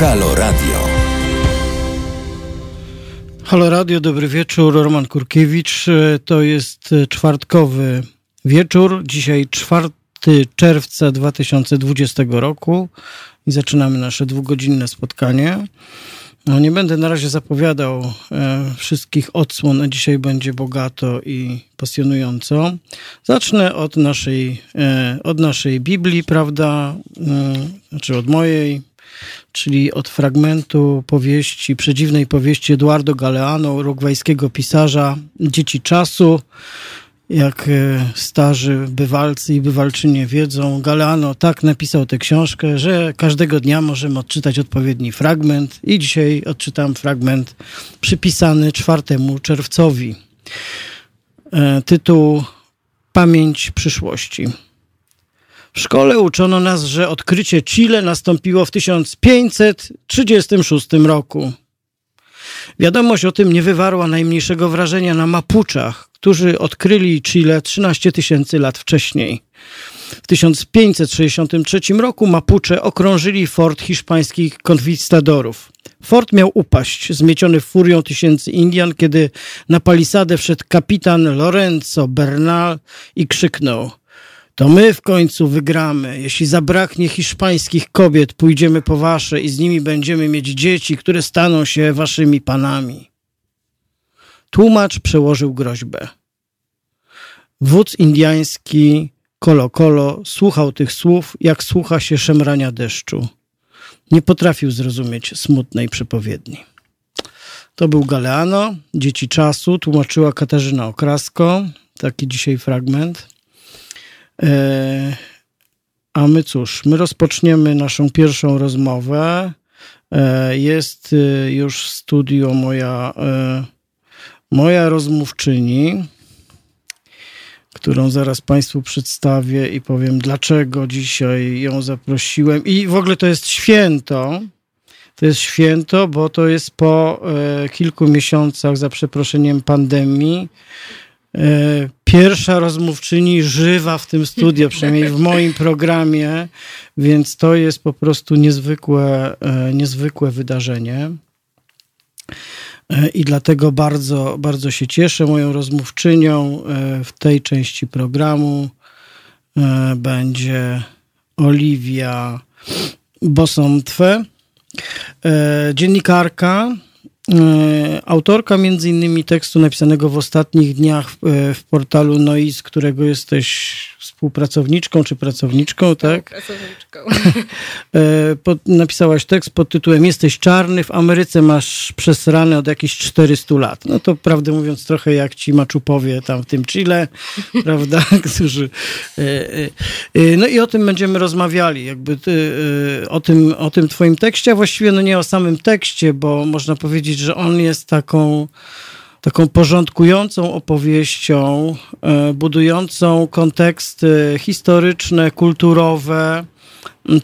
Halo Radio. Halo Radio, dobry wieczór. Roman Kurkiewicz. To jest czwartkowy wieczór. Dzisiaj 4 czerwca 2020 roku i zaczynamy nasze dwugodzinne spotkanie. No, nie będę na razie zapowiadał e, wszystkich odsłon, a dzisiaj będzie bogato i pasjonująco. Zacznę od naszej, e, od naszej Biblii, prawda? E, znaczy od mojej, czyli od fragmentu powieści, przedziwnej powieści Eduardo Galeano, urugwajskiego pisarza Dzieci Czasu. Jak e, starzy bywalcy i bywalczynie wiedzą, Galeano tak napisał tę książkę, że każdego dnia możemy odczytać odpowiedni fragment i dzisiaj odczytam fragment przypisany 4 czerwcowi. E, tytuł Pamięć przyszłości. W szkole uczono nas, że odkrycie Chile nastąpiło w 1536 roku. Wiadomość o tym nie wywarła najmniejszego wrażenia na Mapuczach, którzy odkryli Chile 13 tysięcy lat wcześniej. W 1563 roku Mapuche okrążyli fort hiszpańskich konkwistadorów. Fort miał upaść, zmieciony furią tysięcy Indian, kiedy na palisadę wszedł kapitan Lorenzo Bernal i krzyknął – to my w końcu wygramy. Jeśli zabraknie hiszpańskich kobiet, pójdziemy po wasze i z nimi będziemy mieć dzieci, które staną się waszymi panami. Tłumacz przełożył groźbę. Wódz indiański Kolo Kolo słuchał tych słów, jak słucha się szemrania deszczu. Nie potrafił zrozumieć smutnej przepowiedni. To był Galeano, Dzieci Czasu, tłumaczyła Katarzyna Okrasko. Taki dzisiaj fragment. E, a my cóż, my rozpoczniemy naszą pierwszą rozmowę. E, jest e, już w studio moja, moja rozmówczyni, którą zaraz Państwu przedstawię i powiem, dlaczego dzisiaj ją zaprosiłem. I w ogóle to jest święto. To jest święto, bo to jest po kilku miesiącach, za przeproszeniem, pandemii pierwsza rozmówczyni żywa w tym studio, przynajmniej w moim programie, więc to jest po prostu niezwykłe, e, niezwykłe wydarzenie. E, I dlatego bardzo, bardzo się cieszę. Moją rozmówczynią w tej części programu będzie Oliwia Bosontwe, dziennikarka, E, autorka między innymi tekstu napisanego w ostatnich dniach w, e, w portalu Noise, którego jesteś współpracowniczką czy pracowniczką, tak? Pracowniczką. E, pod, napisałaś tekst pod tytułem Jesteś czarny, w Ameryce masz przesrane od jakichś 400 lat. No to prawdę mówiąc trochę jak ci maczupowie tam w tym Chile, prawda, którzy... No i o tym będziemy rozmawiali, jakby o tym, o tym twoim tekście, a właściwie no nie o samym tekście, bo można powiedzieć, powiedzieć, że on jest taką, taką porządkującą opowieścią, e, budującą konteksty historyczne, kulturowe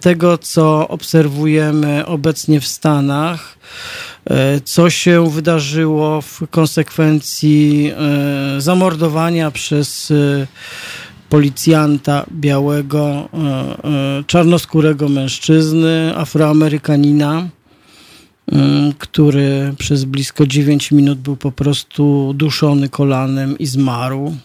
tego, co obserwujemy obecnie w Stanach, e, co się wydarzyło w konsekwencji e, zamordowania przez policjanta białego, czarnoskórego mężczyzny, afroamerykanina który przez blisko 9 minut był po prostu duszony kolanem i zmarł.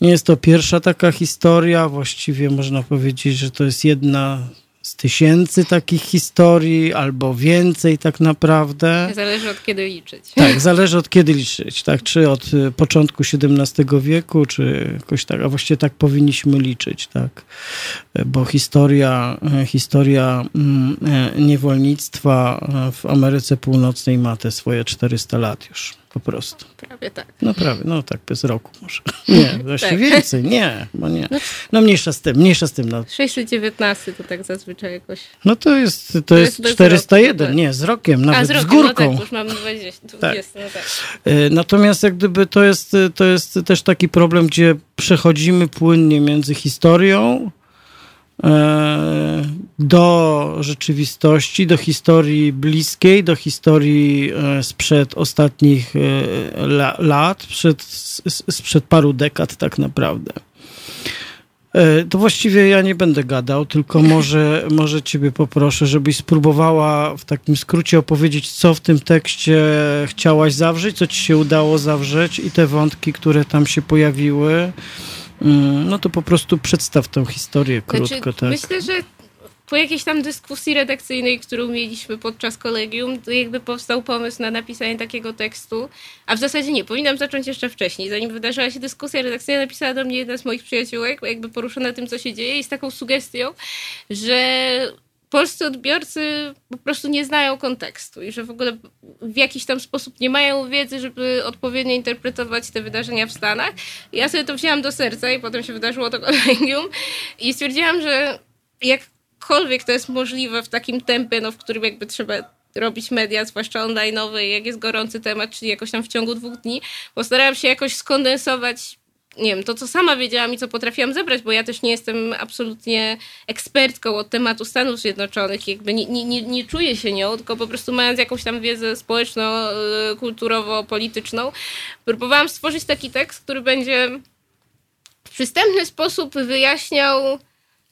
Nie jest to pierwsza taka historia, właściwie można powiedzieć, że to jest jedna z tysięcy takich historii, albo więcej tak naprawdę. Zależy od kiedy liczyć. Tak, zależy od kiedy liczyć, tak, czy od y, początku XVII wieku, czy jakoś tak, a właściwie tak powinniśmy liczyć, tak, bo historia, y, historia mm, y, niewolnictwa w Ameryce Północnej ma te swoje 400 lat już po prostu. Prawie tak. No prawie, no tak, bez roku może. Nie, właśnie tak. więcej, nie, bo nie. No, no mniejsza z tym, mniejsza z tym. No. 619 to tak zazwyczaj jakoś. No to jest, to, to jest, jest 401, roku, tak. nie, z rokiem, nawet A, z, rokiem, z górką. No tak, już mam 20, 20 tak. no tak. Natomiast jak gdyby to jest, to jest też taki problem, gdzie przechodzimy płynnie między historią, E, do rzeczywistości, do historii bliskiej, do historii e, sprzed ostatnich e, lat, sprzed, sprzed paru dekad tak naprawdę. E, to właściwie ja nie będę gadał, tylko może, może ciebie poproszę, żebyś spróbowała w takim skrócie opowiedzieć, co w tym tekście chciałaś zawrzeć, co ci się udało zawrzeć i te wątki, które tam się pojawiły. Mm, no to po prostu przedstaw tę historię krótko. Znaczy, tak. Myślę, że po jakiejś tam dyskusji redakcyjnej, którą mieliśmy podczas kolegium, jakby powstał pomysł na napisanie takiego tekstu, a w zasadzie nie, powinnam zacząć jeszcze wcześniej. Zanim wydarzyła się dyskusja redakcyjna, napisała do mnie jedna z moich przyjaciółek, jakby poruszona tym, co się dzieje i z taką sugestią, że polscy odbiorcy po prostu nie znają kontekstu i że w ogóle w jakiś tam sposób nie mają wiedzy, żeby odpowiednio interpretować te wydarzenia w Stanach. Ja sobie to wzięłam do serca i potem się wydarzyło to kolegium i stwierdziłam, że jak jakkolwiek to jest możliwe w takim tempie, no, w którym jakby trzeba robić media, zwłaszcza online'owe, jak jest gorący temat, czyli jakoś tam w ciągu dwóch dni, postarałam się jakoś skondensować nie wiem, to co sama wiedziałam i co potrafiłam zebrać, bo ja też nie jestem absolutnie ekspertką od tematu Stanów Zjednoczonych, jakby nie, nie, nie czuję się nią, tylko po prostu mając jakąś tam wiedzę społeczno-kulturowo-polityczną, próbowałam stworzyć taki tekst, który będzie w przystępny sposób wyjaśniał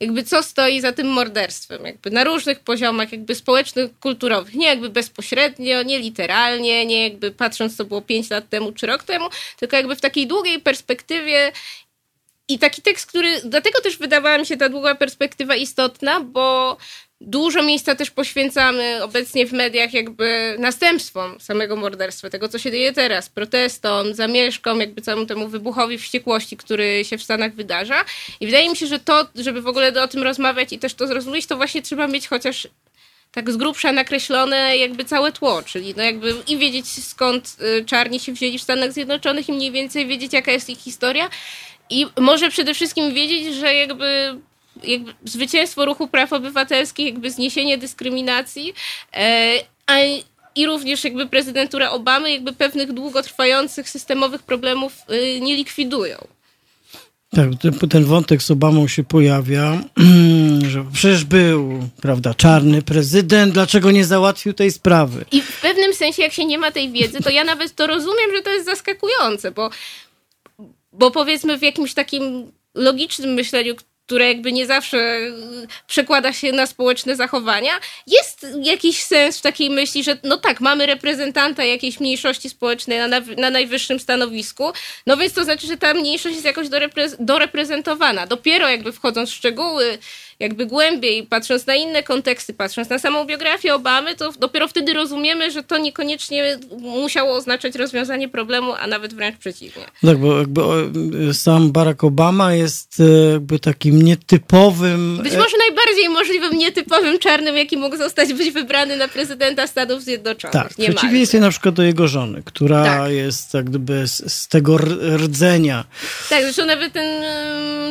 jakby co stoi za tym morderstwem, jakby na różnych poziomach, jakby społecznych, kulturowych, nie jakby bezpośrednio, nie literalnie, nie jakby patrząc co było 5 lat temu czy rok temu, tylko jakby w takiej długiej perspektywie i taki tekst, który, dlatego też wydawała mi się ta długa perspektywa istotna, bo Dużo miejsca też poświęcamy obecnie w mediach jakby następstwom samego morderstwa, tego co się dzieje teraz, protestom, zamieszkom, jakby całemu temu wybuchowi wściekłości, który się w Stanach wydarza. I wydaje mi się, że to, żeby w ogóle o tym rozmawiać i też to zrozumieć, to właśnie trzeba mieć chociaż tak z grubsza nakreślone jakby całe tło, czyli no jakby i wiedzieć skąd y, czarni się wzięli w Stanach Zjednoczonych i mniej więcej wiedzieć jaka jest ich historia i może przede wszystkim wiedzieć, że jakby jakby zwycięstwo ruchu praw obywatelskich, jakby zniesienie dyskryminacji, e, a i również jakby prezydentura Obamy jakby pewnych długotrwających systemowych problemów e, nie likwidują. Tak, ten, ten wątek z Obamą się pojawia, że przecież był, prawda, czarny prezydent, dlaczego nie załatwił tej sprawy? I w pewnym sensie, jak się nie ma tej wiedzy, to ja nawet to rozumiem, że to jest zaskakujące, bo, bo powiedzmy w jakimś takim logicznym myśleniu, które jakby nie zawsze y, przekłada się na społeczne zachowania, jest jakiś sens w takiej myśli, że no tak, mamy reprezentanta jakiejś mniejszości społecznej na, na najwyższym stanowisku, no więc to znaczy, że ta mniejszość jest jakoś doreprezentowana. Dopiero jakby wchodząc w szczegóły, jakby głębiej, patrząc na inne konteksty, patrząc na samą biografię Obamy, to dopiero wtedy rozumiemy, że to niekoniecznie musiało oznaczać rozwiązanie problemu, a nawet wręcz przeciwnie. Tak, bo jakby sam Barack Obama jest e, jakby takim nietypowym... Być może najbardziej możliwym nietypowym czarnym, jaki mógł zostać być wybrany na prezydenta Stanów Zjednoczonych. Tak, w przeciwieństwie na przykład do jego żony, która tak. jest jak gdyby z, z, tego rdzenia. Tak, zresztą nawet ten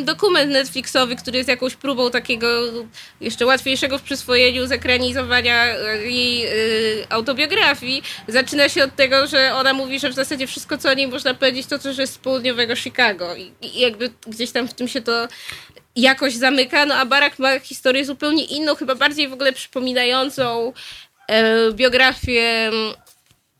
dokument Netflixowy, który jest jakąś próbą takiego takiego jeszcze łatwiejszego w przyswojeniu zekranizowania e, jej y, autobiografii. Zaczyna się od tego, że ona mówi, że w zasadzie wszystko, co o niej można powiedzieć, to coś jest z południowego Chicago. I, I, jakby gdzieś tam w tym się to jakoś zamyka. No a Barack ma historię zupełnie inną, chyba bardziej w ogóle przypominającą e, biografię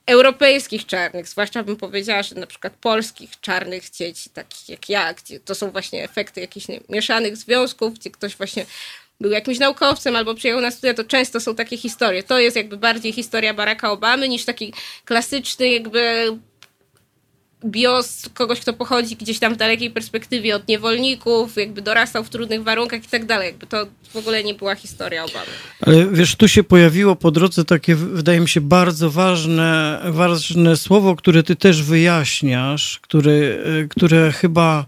europejskich czarnych, zwłaszcza bym powiedziała, że na przykład polskich czarnych dzieci, takich jak ja, gdzie to są właśnie efekty jakichś mieszanych związków, gdzie ktoś właśnie był jakimś naukowcem albo przyjechał na studia, to często są takie historie. To jest jakby bardziej historia Baracka Obamy niż taki klasyczny jakby bios kogoś, kto pochodzi gdzieś tam w dalekiej perspektywie od niewolników, jakby dorastał w trudnych warunkach i tak dalej. Jakby to w ogóle nie była historia Obamy. Ale wiesz, tu się pojawiło po drodze takie, wydaje mi się, bardzo ważne, ważne słowo, które ty też wyjaśniasz, które, e, które chyba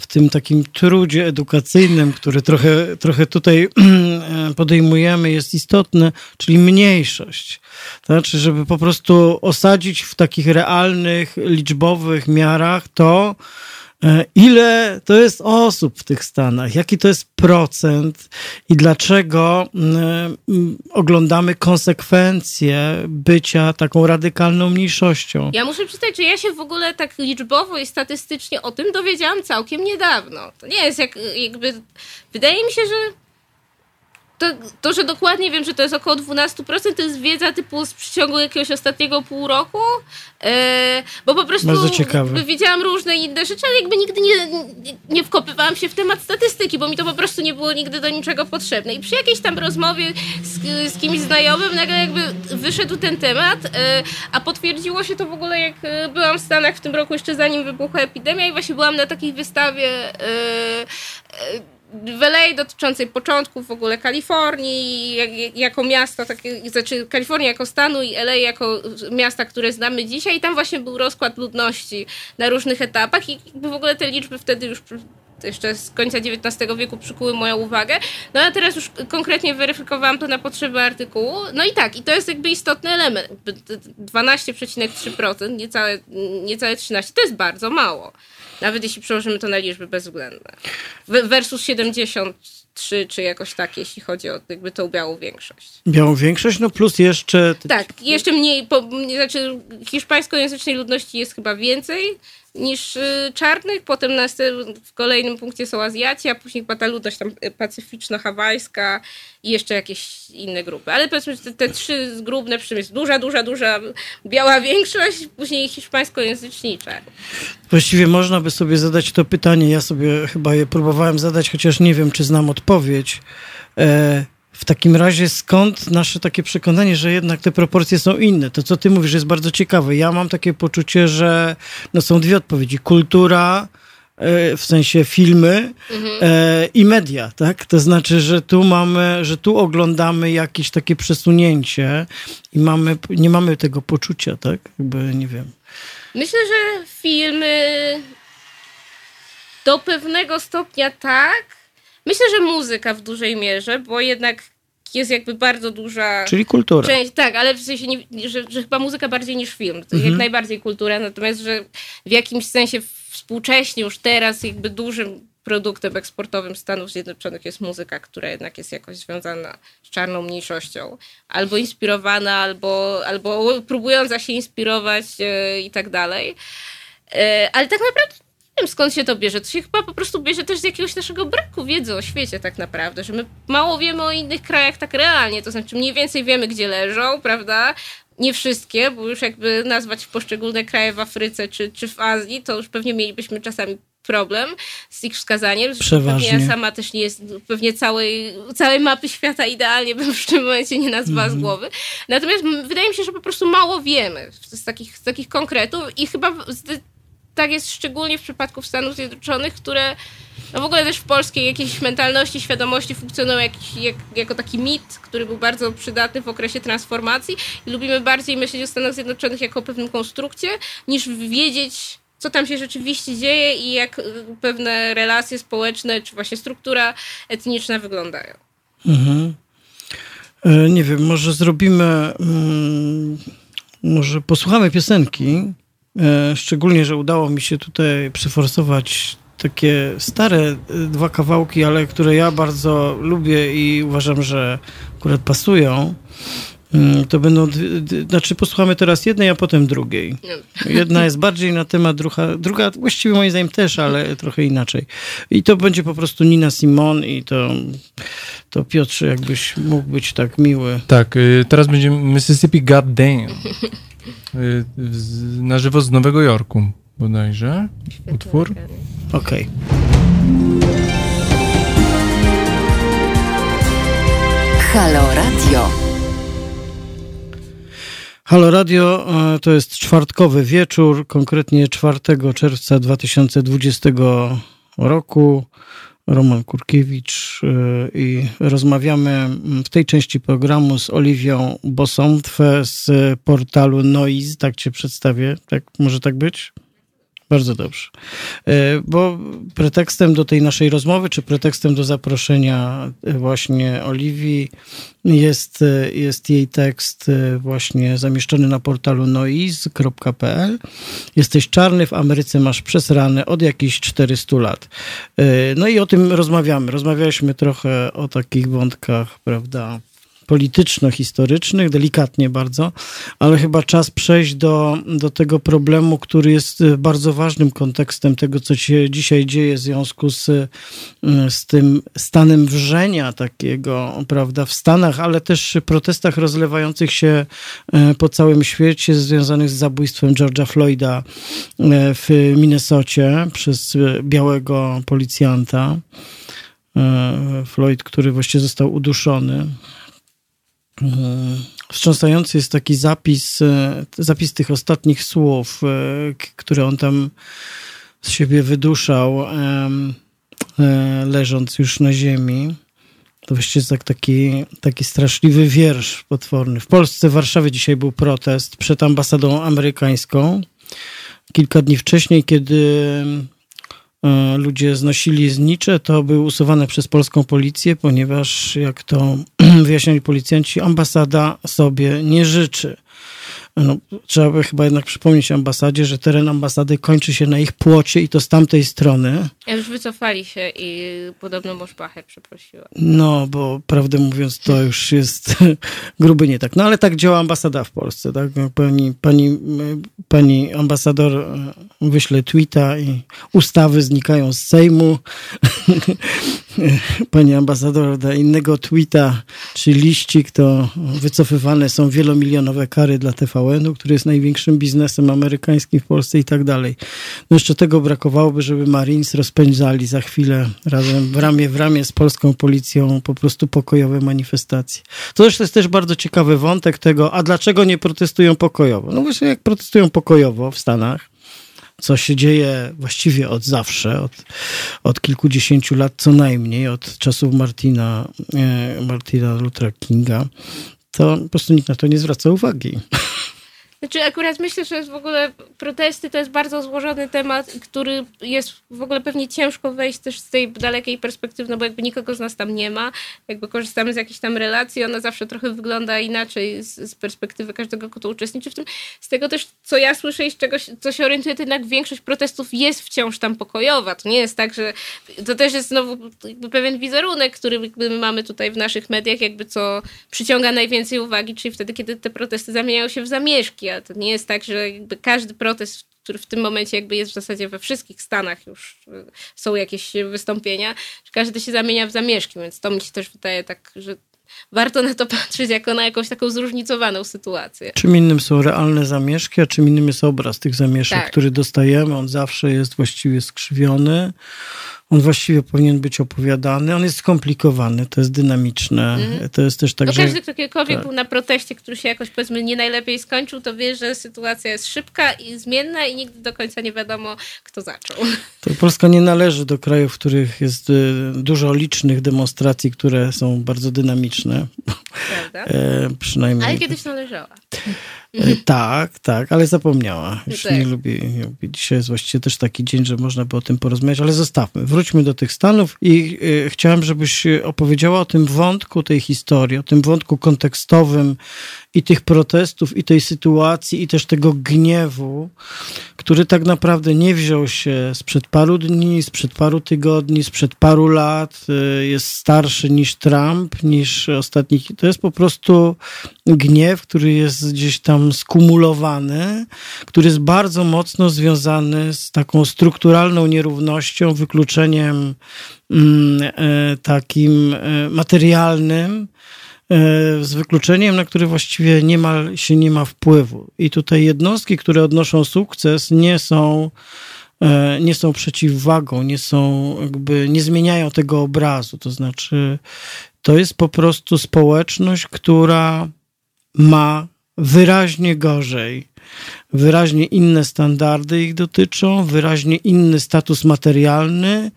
w tym takim trudzie edukacyjnym, który trochę, trochę tutaj podejmujemy, jest istotne, czyli mniejszość. Znaczy, żeby po prostu osadzić w takich realnych, liczbowych miarach to, E, ile to jest osób w tych Stanach, jaki to jest procent i dlaczego mm, oglądamy konsekwencje bycia taką radykalną mniejszością. Ja muszę przyznać, że ja się w ogóle tak liczbowo i statystycznie o tym dowiedziałam całkiem niedawno. To nie jest jak, jakby. Wydaje mi się, że to, to, że dokładnie wiem, że to jest około 12%, to jest wiedza typu z przeciągu jakiegoś ostatniego pół roku, e, bo po prostu widziałam różne inne rzeczy, ale jakby nigdy nie, nie wkopywałam się w temat statystyki, bo mi to po prostu nie było nigdy do niczego potrzebne. I przy jakiejś tam rozmowie z, z kimś znajomym nagle jakby wyszedł ten temat, e, a potwierdziło się to w ogóle jak e, byłam w Stanach w tym roku jeszcze zanim wybuchła epidemia i właśnie byłam na takiej wystawie w LA dotyczącej początków w ogóle Kalifornii jak, jako miasta, takie, znaczy Kalifornii jako stanu i LA jako miasta, które znamy dzisiaj i tam właśnie był rozkład ludności na różnych etapach i w ogóle te liczby wtedy już jeszcze z końca XIX wieku przykuły moją uwagę. No a teraz już konkretnie weryfikowałam to na potrzeby artykułu. No i tak, i to jest jakby istotny element. 12,3%, niecałe, niecałe 13%, to jest bardzo mało. Nawet jeśli przełożymy to na liczby bezwzględne. Versus 73 czy jakoś tak, jeśli chodzi o jakby tą białą większość. Białą większość, no plus jeszcze... Tak, jeszcze mniej, po, znaczy hiszpańskojęzycznej ludności jest chyba więcej, niż y, czarnych. Potem w kolejnym punkcie są Azjaci, a później chyba ta ludność tam y, pacyficzno-hawajska i jeszcze jakieś inne grupy. Ale powiedzmy, te, te trzy zgrubne, przy czym jest duża, duża, duża biała większość, później hiszpańskojęzycznicza. Właściwie można by sobie zadać to pytanie. Ja sobie chyba je próbowałem zadać, chociaż nie wiem, czy znam odpowiedź. E w takim razie skąd nasze takie przekonanie, że jednak te proporcje są inne? To, co ty mówisz, jest bardzo ciekawe. Ja mam takie poczucie, że no, są dwie odpowiedzi. Kultura, e, w sensie filmy mhm. e, i media, tak? To znaczy, że tu mamy, że tu oglądamy jakieś takie przesunięcie i mamy, nie mamy tego poczucia, tak? Jakby, nie wiem. Myślę, że filmy do pewnego stopnia tak, Myślę, że muzyka w dużej mierze, bo jednak jest jakby bardzo duża. Czyli kultura. Część, tak, ale w sensie, nie, że, że, chyba muzyka bardziej niż film. Mhm. Jak najbardziej kultura, natomiast, że w jakimś sensie współcześnie już teraz jakby dużym produktem eksportowym Stanów Zjednoczonych jest muzyka, która jednak jest jakoś związana z czarną mniejszością. Albo inspirowana, albo, albo próbująca się inspirować e, i tak dalej. E, ale tak naprawdę wiem skąd się to bierze. To się chyba po prostu bierze też z jakiegoś naszego braku wiedzy o świecie tak naprawdę, że my mało wiemy o innych krajach tak realnie, to znaczy mniej więcej wiemy, gdzie leżą, prawda? Nie wszystkie, bo już jakby nazwać poszczególne kraje w Afryce czy, czy w Azji, to już pewnie mielibyśmy czasami problem z ich wskazaniem. Przeważnie. Pewnie ja sama też nie jest, pewnie całej, całej mapy świata idealnie bym w tym momencie nie nazwała mm. z mhm. głowy. Natomiast wydaje mi się, że po prostu mało wiemy z takich, z takich konkretów i chyba tak jest szczególnie w przypadku Stanów Zjednoczonych, które no w ogóle też w polskiej jakiejś mentalności, świadomości funkcjonują jak, jak, jako taki mit, który był bardzo przydatny w okresie transformacji i lubimy bardziej myśleć o Stanach Zjednoczonych jako o pewnym konstrukcie, niż wiedzieć, co tam się rzeczywiście dzieje i jak y, pewne relacje społeczne, czy właśnie struktura etniczna wyglądają. Mhm. E, nie wiem, może zrobimy, mm, może posłuchamy piosenki, szczególnie, że udało mi się tutaj przyforsować takie stare e, dwa kawałki, ale które ja bardzo lubię i uważam, że akurat pasują. Mm, to będą, znaczy posłuchamy teraz jednej, a potem drugiej. Jedna jest bardziej na temat, druga, druga właściwie moim zdaniem też, ale trochę inaczej. I to będzie po prostu Nina Simon i to, to Piotrze, jakbyś mógł być tak miły. Tak, y, teraz będzie Mississippi God Damn. Y, na żywo z Nowego Jorku bodajże. Świetny Utwór. Okej. Okay. Halo Radio. Halo Radio to jest czwartkowy wieczór, konkretnie 4 czerwca 2020 roku. Roman Kurkiewicz y, i rozmawiamy w tej części programu z Oliwią Bosątwę z portalu Noise, tak cię przedstawię, tak, może tak być? Bardzo dobrze. E, bo pretekstem do tej naszej rozmowy, czy pretekstem do zaproszenia e, właśnie Oliwii jest, e, jest jej tekst właśnie zamieszczony na portalu noiz.pl. Jesteś czarny, w Ameryce masz przesrane od jakichś 400 lat. No i o tym rozmawiamy. Rozmawialiśmy trochę o takich wątkach, prawda, polityczno-historycznych, delikatnie bardzo, ale chyba czas przejść do, do tego problemu, który jest bardzo ważnym kontekstem tego, co się dzisiaj dzieje w związku z, z tym stanem wrzenia takiego, prawda, w Stanach, ale też protestach rozlewających się po całym świecie związanych z zabójstwem George'a Floyda w Minnesocie przez białego policjanta. Floyd, który właściwie został uduszony. E, wstrząsający jest taki zapis, e, zapis tych ostatnich słów, które on tam z siebie wyduszał, leżąc już na ziemi. To właściwie jest tak, taki, taki straszliwy wiersz potworny. W Polsce, w Warszawie dzisiaj był protest przed ambasadą amerykańską. Kilka dni wcześniej, kiedy E, ludzie znosili znicze, to były usuwane przez polską policję, ponieważ, jak to wyjaśniali policjanci, ambasada sobie nie życzy no, trzeba by chyba jednak przypomnieć ambasadzie, że teren ambasady kończy się na ich płocie i to z tamtej strony. Ja już wycofali się i podobno Moszpachę przeprosiła. No, bo prawdę mówiąc, to już jest gruby nie tak. No ale tak działa ambasada w Polsce, tak? Pani, pani, pani ambasador e, wyśle tweeta i ustawy znikają z Sejmu. pani ambasador da innego tweeta czy liścik, to wycofywane są wielomilionowe kary dla TVN-u, który jest największym biznesem amerykańskim w Polsce i tak dalej. No jeszcze tego brakowałoby, żeby Marines rozpędzali za chwilę razem w ramię w ramię z polską policją po prostu pokojowe manifestacje. To też jest też bardzo ciekawy wątek tego, a dlaczego nie protestują pokojowo? No właśnie jak protestują pokojowo w Stanach, co się dzieje właściwie od zawsze, od, od kilkudziesięciu lat co najmniej, od czasów Martina, e, Martina Luthera Kinga, to po prostu nikt na to nie zwraca uwagi. Znaczy akurat myślę, że w ogóle protesty to jest bardzo złożony temat, który jest w ogóle pewnie ciężko wejść też z tej dalekiej perspektywy, no bo jakby nikogo z nas tam nie ma, jakby korzystamy z jakiejś tam relacji, ona zawsze trochę wygląda inaczej z, z perspektywy każdego, kto uczestniczy w tym. Z tego też, co ja słyszę i z czego co się orientuję, to jednak większość protestów jest wciąż tam pokojowa. To nie jest tak, że to też jest znowu pewien wizerunek, który jakby my mamy tutaj w naszych mediach, jakby co przyciąga najwięcej uwagi, czyli wtedy, kiedy te protesty zamieniają się w zamieszki, a to nie jest tak, że jakby każdy protest, który w tym momencie jakby jest w zasadzie we wszystkich Stanach już y, są jakieś wystąpienia, że każdy się zamienia w zamieszki, więc to mi się też wydaje tak, że warto na to patrzeć jako na jakąś taką zróżnicowaną sytuację. Czym innym są realne zamieszki, a czym innym jest obraz tych zamieszek, tak. który dostajemy. On zawsze jest właściwie skrzywiony. On właściwie powinien być opowiadany. On jest skomplikowany, to jest dynamiczne. Mm. To jest też tak, no że... Każdy, kto kiedykolwiek tak. był na proteście, który się jakoś powiedzmy nie najlepiej skończył, to wie, że sytuacja jest szybka i zmienna i nigdy do końca nie wiadomo, kto zaczął. To Polska nie należy do krajów, w których jest y, dużo licznych demonstracji, które są bardzo dynamiczne. Prawda? E, przynajmniej... Ale kiedyś należała. E, tak, tak, ale zapomniała. Już tak. nie lubi, nie lubi. Dzisiaj jest właściwie też taki dzień, że można by o tym porozmawiać, ale zostawmy. Wróćmy do tych Stanów i y, chciałem, żebyś opowiedziała o tym wątku tej historii, o tym wątku kontekstowym i tych protestów, i tej sytuacji, i też tego gniewu, który tak naprawdę nie wziął się sprzed paru dni, sprzed paru tygodni, sprzed paru lat. Y, jest starszy niż Trump, niż ostatnich. To jest po prostu gniew, który jest gdzieś tam skumulowany, który jest bardzo mocno związany z taką strukturalną nierównością, wykluczeniem mm, e, takim e, materialnym, z wykluczeniem, na które właściwie niemal się nie ma wpływu. I tutaj jednostki, które odnoszą sukces, nie są, nie są przeciwwagą, nie są jakby, nie zmieniają tego obrazu. To znaczy, to jest po prostu społeczność, która ma wyraźnie gorzej. Wyraźnie inne standardy ich dotyczą, wyraźnie inny status materialny,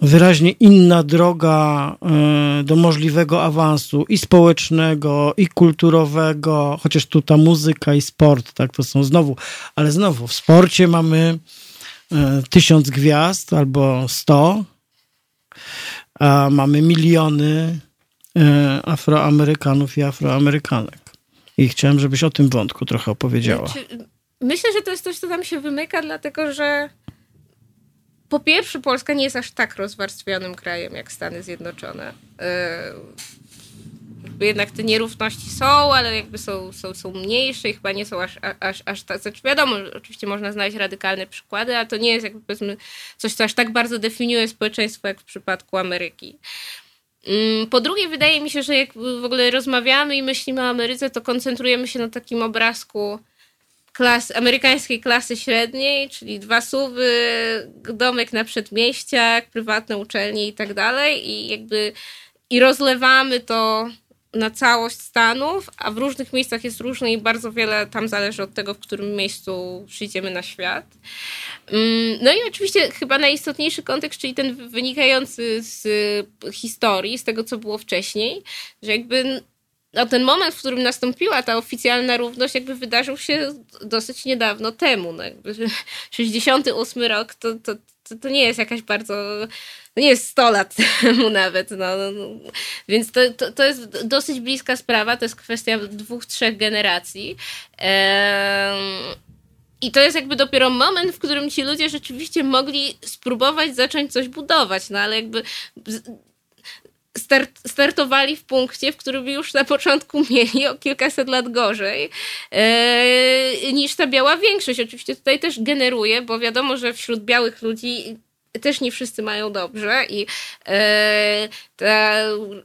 wyraźnie inna droga e, do możliwego awansu i społecznego, i kulturowego, chociaż tu ta muzyka i sport, tak, to są znowu, ale znowu w sporcie mamy e, tysiąc gwiazd albo sto, a mamy miliony e, Afroamerykanów i Afroamerykanek. I chciałem, żebyś o tym wątku trochę opowiedziała. Myślę, że to jest coś, co tam się wymyka, dlatego że po pierwsze, Polska nie jest aż tak rozwarstwionym krajem jak Stany Zjednoczone. jakby jednak te nierówności są, ale jakby są, są, są mniejsze i chyba nie są aż, aż, aż tak, znaczy wiadomo, oczywiście można znaleźć radykalne przykłady, a to nie jest jakby powiedzmy coś, co aż tak bardzo definiuje społeczeństwo, jak w przypadku Ameryki. Mm, po drugie, wydaje mi się, że jak w ogóle rozmawiamy i myślimy o Ameryce, to koncentrujemy się na takim obrazku klas, amerykańskiej klasy średniej, czyli dwa suwy, domek na przedmieściach, prywatne uczelnie i tak dalej. I jakby i rozlewamy to na całość Stanów, a w różnych miejscach jest różne i bardzo wiele tam zależy od tego, w którym miejscu przyjdziemy na świat. Mm, no i oczywiście chyba najistotniejszy kontekst, czyli ten wynikający z historii, z tego, co było wcześniej, że jakby no, ten moment, w którym nastąpiła ta oficjalna równość, jakby wydarzył się dosyć niedawno temu. No, jakby 68 rok to, to, to, to nie jest jakaś bardzo no nie jest 100 lat temu nawet, no, no, no. więc to, to, to, jest dosyć bliska sprawa, to jest kwestia dwóch, trzech generacji. I to jest jakby dopiero moment, w którym ci ludzie rzeczywiście mogli spróbować zacząć coś budować, no ale jakby start, startowali w punkcie, w którym już na początku mieli o kilkaset lat gorzej e, niż ta biała większość. Oczywiście tutaj też generuje, bo wiadomo, że wśród białych ludzi też nie wszyscy mają dobrze i e, ta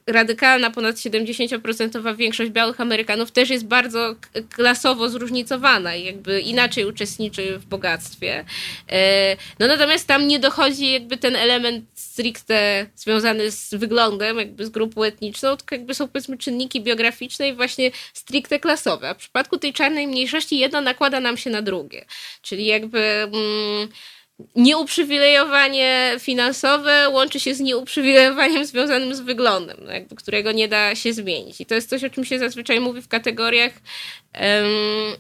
radykalna, ponad 70% większość białych Amerykanów też jest bardzo klasowo zróżnicowana i jakby inaczej uczestniczy w bogactwie. E, no natomiast tam nie dochodzi jakby ten element stricte związany z wyglądem, jakby z grupą etniczną, tylko jakby są powiedzmy czynniki biograficzne i właśnie stricte klasowe. A w przypadku tej czarnej mniejszości jedno nakłada nam się na drugie. Czyli jakby... Mm, nieuprzywilejowanie finansowe łączy się z nieuprzywilejowaniem związanym z wyglądem, no jakby, którego nie da się zmienić. I to jest coś, o czym się zazwyczaj mówi w kategoriach um,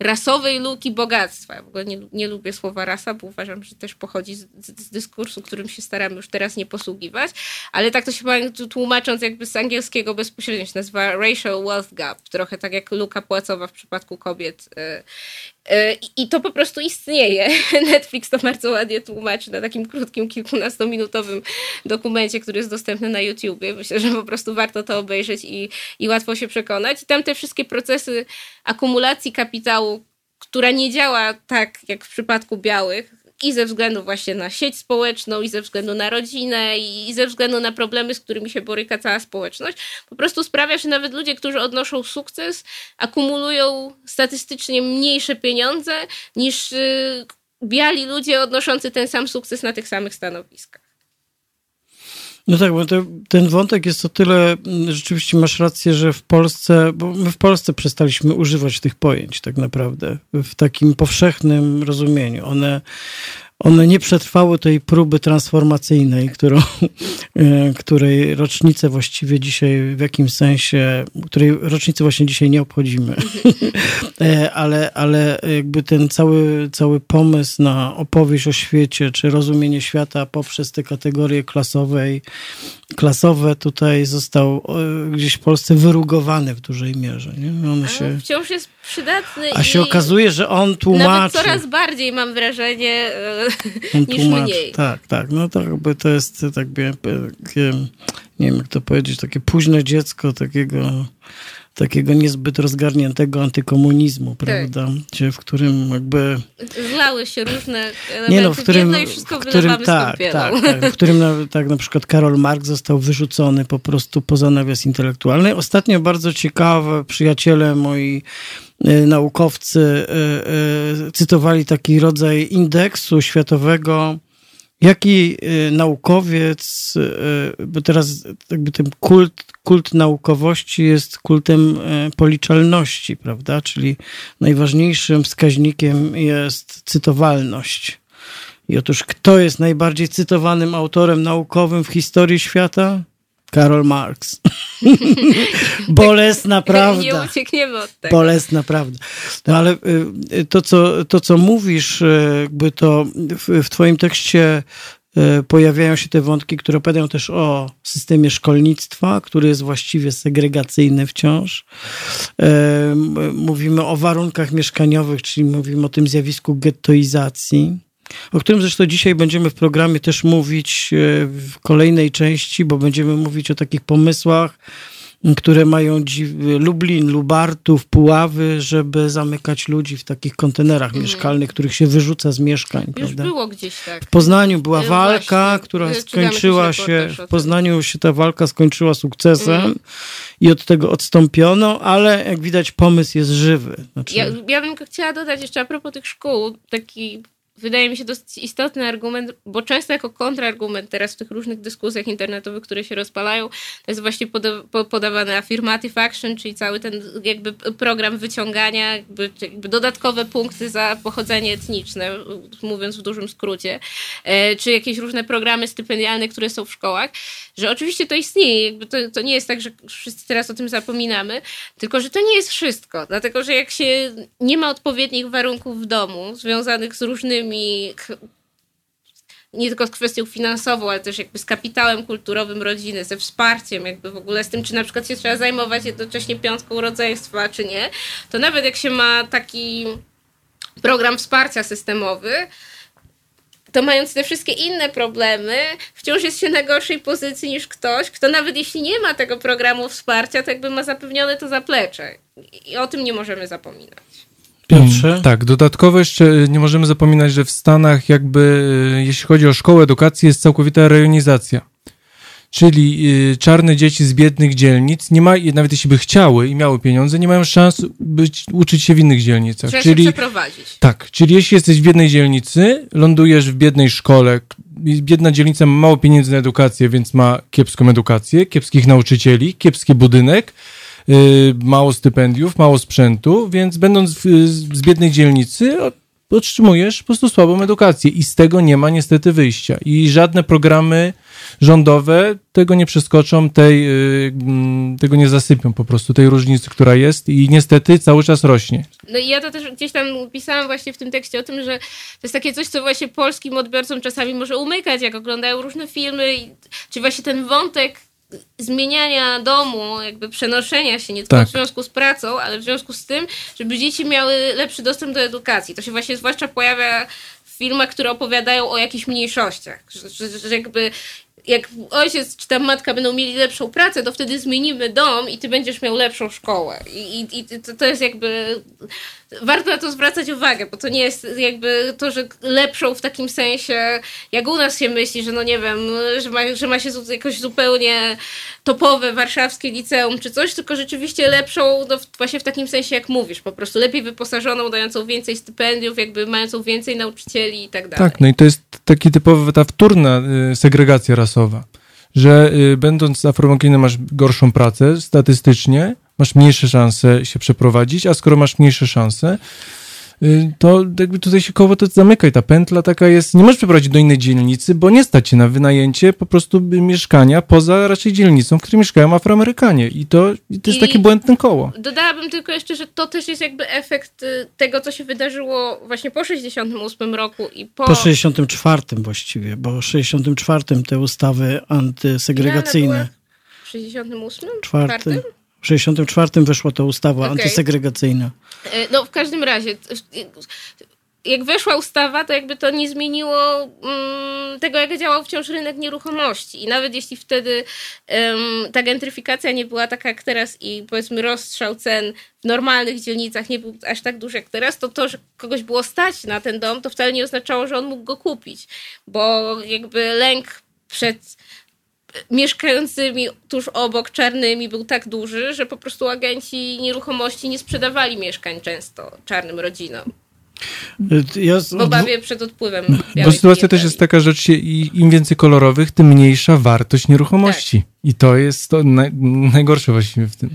rasowej luki bogactwa. W ogóle nie, nie, lubię słowa rasa, bo uważam, że też pochodzi z, z, dyskursu, którym się staramy już teraz nie posługiwać, ale tak to się tłumacząc jakby z angielskiego bezpośrednio się nazywa racial wealth gap, trochę tak jak luka płacowa w przypadku kobiet. Y, I to po prostu istnieje. Netflix to bardzo ładnie tłumaczy na takim krótkim, kilkunastominutowym dokumencie, który jest dostępny na YouTubie. Myślę, że po prostu warto to obejrzeć i, i łatwo się przekonać. I tam te wszystkie procesy akumulacji kapitału, która nie działa tak jak w przypadku białych, i ze względu właśnie na sieć społeczną, i ze względu na rodzinę, i ze względu na problemy, z którymi się boryka cała społeczność, po prostu sprawia, że nawet ludzie, którzy odnoszą sukces, akumulują statystycznie mniejsze pieniądze niż y, biali ludzie odnoszący ten sam sukces na tych samych stanowiskach. No tak, bo to, ten wątek jest o tyle, mm, rzeczywiście masz rację, że w Polsce, bo my w Polsce przestaliśmy używać tych pojęć tak naprawdę w takim powszechnym rozumieniu. One one nie przetrwały tej próby transformacyjnej, którą, e, której rocznicę właściwie dzisiaj w jakimś sensie, której rocznicy właśnie dzisiaj nie obchodzimy. E, ale, ale jakby ten cały, cały pomysł na opowieść o świecie, czy rozumienie świata poprzez te kategorie klasowej, klasowe tutaj został e, gdzieś w Polsce wyrugowany w dużej mierze. Nie? On się, wciąż jest przydatny. A się okazuje, że on tłumaczy. Nawet coraz bardziej mam wrażenie on niż tłumaczy. mniej. Tak, tak. No to jakby to jest tak takie, nie wiem jak to powiedzieć, takie późne dziecko takiego takiego niezbyt rozgarniętego antykomunizmu, tak. prawda? Gdzie, w którym jakby... Zlały się różne elementy nie no, w którym, i wszystko w którym, tak, tak, tak, w którym na, tak na przykład Karol Marx został wyrzucony po prostu poza nawias intelektualny. Ostatnio bardzo ciekawe przyjaciele moi naukowcy y, y, cytowali taki rodzaj indeksu światowego Jaki y, naukowiec, y, bo teraz jakby ten kult, kult naukowości jest kultem y, policzalności, prawda? Czyli najważniejszym wskaźnikiem jest cytowalność. I otóż kto jest najbardziej cytowanym autorem naukowym w historii świata? Karol Marx. Bolesna prawda. Nie uciekniemy od tego. Bolesna prawda. No ale y, to, co, to, co mówisz, y, jakby to w, w twoim tekście y, pojawiają się te wątki, które opowiadają też o systemie szkolnictwa, który jest właściwie segregacyjny wciąż. Mówimy o warunkach mieszkaniowych, czyli mówimy o tym zjawisku gettoizacji. O którym zresztą dzisiaj będziemy w programie też mówić e, w kolejnej części, bo będziemy mówić o takich pomysłach, które mają Lublin, Lubartów, Puławy, żeby zamykać ludzi w takich kontenerach mm. mieszkalnych, których się wyrzuca z mieszkań. Już prawda? było gdzieś tak. W Poznaniu była e, walka, Właśnie, która skończyła się, w Poznaniu się ta walka skończyła sukcesem mm. i od tego odstąpiono, ale jak widać pomysł jest żywy. Znaczy... Ja, ja bym chciała dodać jeszcze a propos tych szkół, taki wydaje mi się dosyć istotny argument, bo często jako kontrargument teraz w tych różnych dyskusjach internetowych, które się rozpalają, to jest właśnie poda podawany affirmative action, czyli cały ten jakby program wyciągania, jakby, jakby dodatkowe punkty za pochodzenie etniczne, mówiąc w dużym skrócie, e, czy jakieś różne programy stypendialne, które są w szkołach, że oczywiście to istnieje, jakby to, to nie jest tak, że wszyscy teraz o tym zapominamy, tylko że to nie jest wszystko, dlatego że jak się nie ma odpowiednich warunków w domu, związanych z różnymi nie tylko z kwestią finansową, ale też jakby z kapitałem kulturowym rodziny, ze wsparciem, jakby w ogóle z tym, czy na przykład się trzeba zajmować jednocześnie piątką rodzeństwa, czy nie, to nawet jak się ma taki program wsparcia systemowy, to mając te wszystkie inne problemy, wciąż jest się na gorszej pozycji niż ktoś, kto nawet jeśli nie ma tego programu wsparcia, to jakby ma zapewnione to zaplecze. I o tym nie możemy zapominać. Piotrze? Mm, tak, dodatkowo jeszcze y, nie możemy zapominać, że w Stanach jakby, y, jeśli chodzi o szkołę, edukację, jest całkowita rejonizacja. Czyli y, czarne dzieci z biednych dzielnic, nie ma, nawet jeśli by chciały i miały pieniądze, nie mają szans być, uczyć się w innych dzielnicach. Trzeba czyli, się przeprowadzić. Tak, czyli jeśli jesteś w biednej dzielnicy, lądujesz w biednej szkole, biedna dzielnica ma mało pieniędzy na edukację, więc ma kiepską edukację, kiepskich nauczycieli, kiepski budynek, Y, mało stypendiów, mało sprzętu, więc będąc w, z biednej dzielnicy otrzymujesz po prostu słabą edukację i z tego nie ma niestety wyjścia. I żadne programy rządowe tego nie przeskoczą, tej, y, mm, tego nie zasypią po prostu, tej różnicy, która jest i niestety cały czas rośnie. No i ja to też gdzieś tam pisałam właśnie w tym tekście o tym, że to jest takie coś, co właśnie polskim odbiorcom czasami może umykać, jak oglądają różne filmy, czy właśnie ten wątek zmieniania domu, jakby przenoszenia się nie tylko tak. w związku z pracą, ale w związku z tym, żeby dzieci miały lepszy dostęp do edukacji. To się właśnie zwłaszcza pojawia w filmach, które opowiadają o jakichś mniejszościach. Że, że, że jakby jak ojciec czy tam matka będą mieli lepszą pracę, to wtedy zmienimy dom i ty będziesz miał lepszą szkołę. I, i, i to, to jest jakby. Warto na to zwracać uwagę, bo to nie jest jakby to, że lepszą w takim sensie, jak u nas się myśli, że no nie wiem, że ma, że ma się jakoś zupełnie topowe warszawskie liceum czy coś, tylko rzeczywiście lepszą no, właśnie w takim sensie, jak mówisz, po prostu lepiej wyposażoną, dającą więcej stypendiów, jakby mającą więcej nauczycieli i tak dalej. Tak, no i to jest taki typowy, ta wtórna y, segregacja rasowa, że y, będąc afroamerykaninem masz gorszą pracę statystycznie, masz mniejsze szanse się przeprowadzić, a skoro masz mniejsze szanse, Y, to jakby tutaj się koło to zamyka i ta pętla taka jest, nie możesz przeprowadzić do innej dzielnicy, bo nie stać się na wynajęcie po prostu mieszkania poza raczej dzielnicą, w której mieszkają Afroamerykanie i to, i to jest I takie błędne koło. Dodałabym tylko jeszcze, że to też jest jakby efekt y, tego, co się wydarzyło właśnie po 68 roku i po... Po 64 właściwie, bo w 64 te ustawy antysegregacyjne. W 68? Czwartym? W 64 weszła ta ustawa okay. antysegregacyjna. E, no w każdym razie, jak weszła ustawa, to jakby to nie zmieniło um, tego, jak działał wciąż rynek nieruchomości. I nawet jeśli wtedy um, ta gentryfikacja nie była taka jak teraz i powiedzmy rozstrzał cen w normalnych dzielnicach nie był aż tak duży jak teraz, to to, że kogoś było stać na ten dom, to wcale nie oznaczało, że on mógł go kupić. Bo jakby lęk przed mieszkającymi tuż obok czarnymi był tak duży, że po prostu agenci nieruchomości nie sprzedawali mieszkań często czarnym rodzinom. Ja z... W obawie przed odpływem. Bo sytuacja też jest taka, że im więcej kolorowych, tym mniejsza wartość nieruchomości. Tak. I to jest to naj, najgorsze właściwie w tym.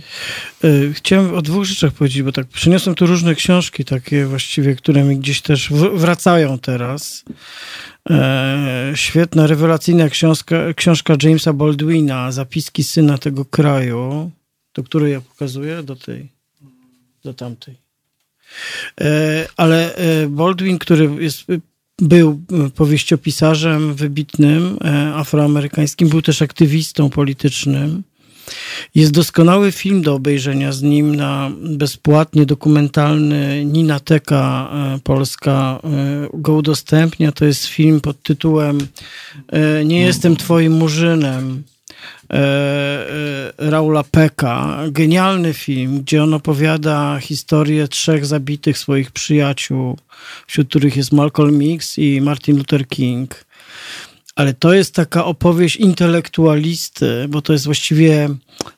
E, chciałem o dwóch rzeczach powiedzieć, bo tak przyniosłem tu różne książki takie właściwie, które mi gdzieś też wracają teraz. E, świetna, rewelacyjna książka, książka Jamesa Baldwina, Zapiski syna tego kraju. Do której ja pokazuję? Do tej. Do tamtej. E, ale e, Baldwin, który jest, był powieściopisarzem wybitnym, afroamerykańskim, był też aktywistą politycznym. Jest doskonały film do obejrzenia z nim na bezpłatnie dokumentalny Ninateka e, Polska e, go udostępnia. To jest film pod tytułem e, Nie jestem twoim murzynem. Raula Peka. Genialny film, gdzie on opowiada historię trzech zabitych swoich przyjaciół, wśród których jest Malcolm X i Martin Luther King ale to jest taka opowieść intelektualisty, bo to jest właściwie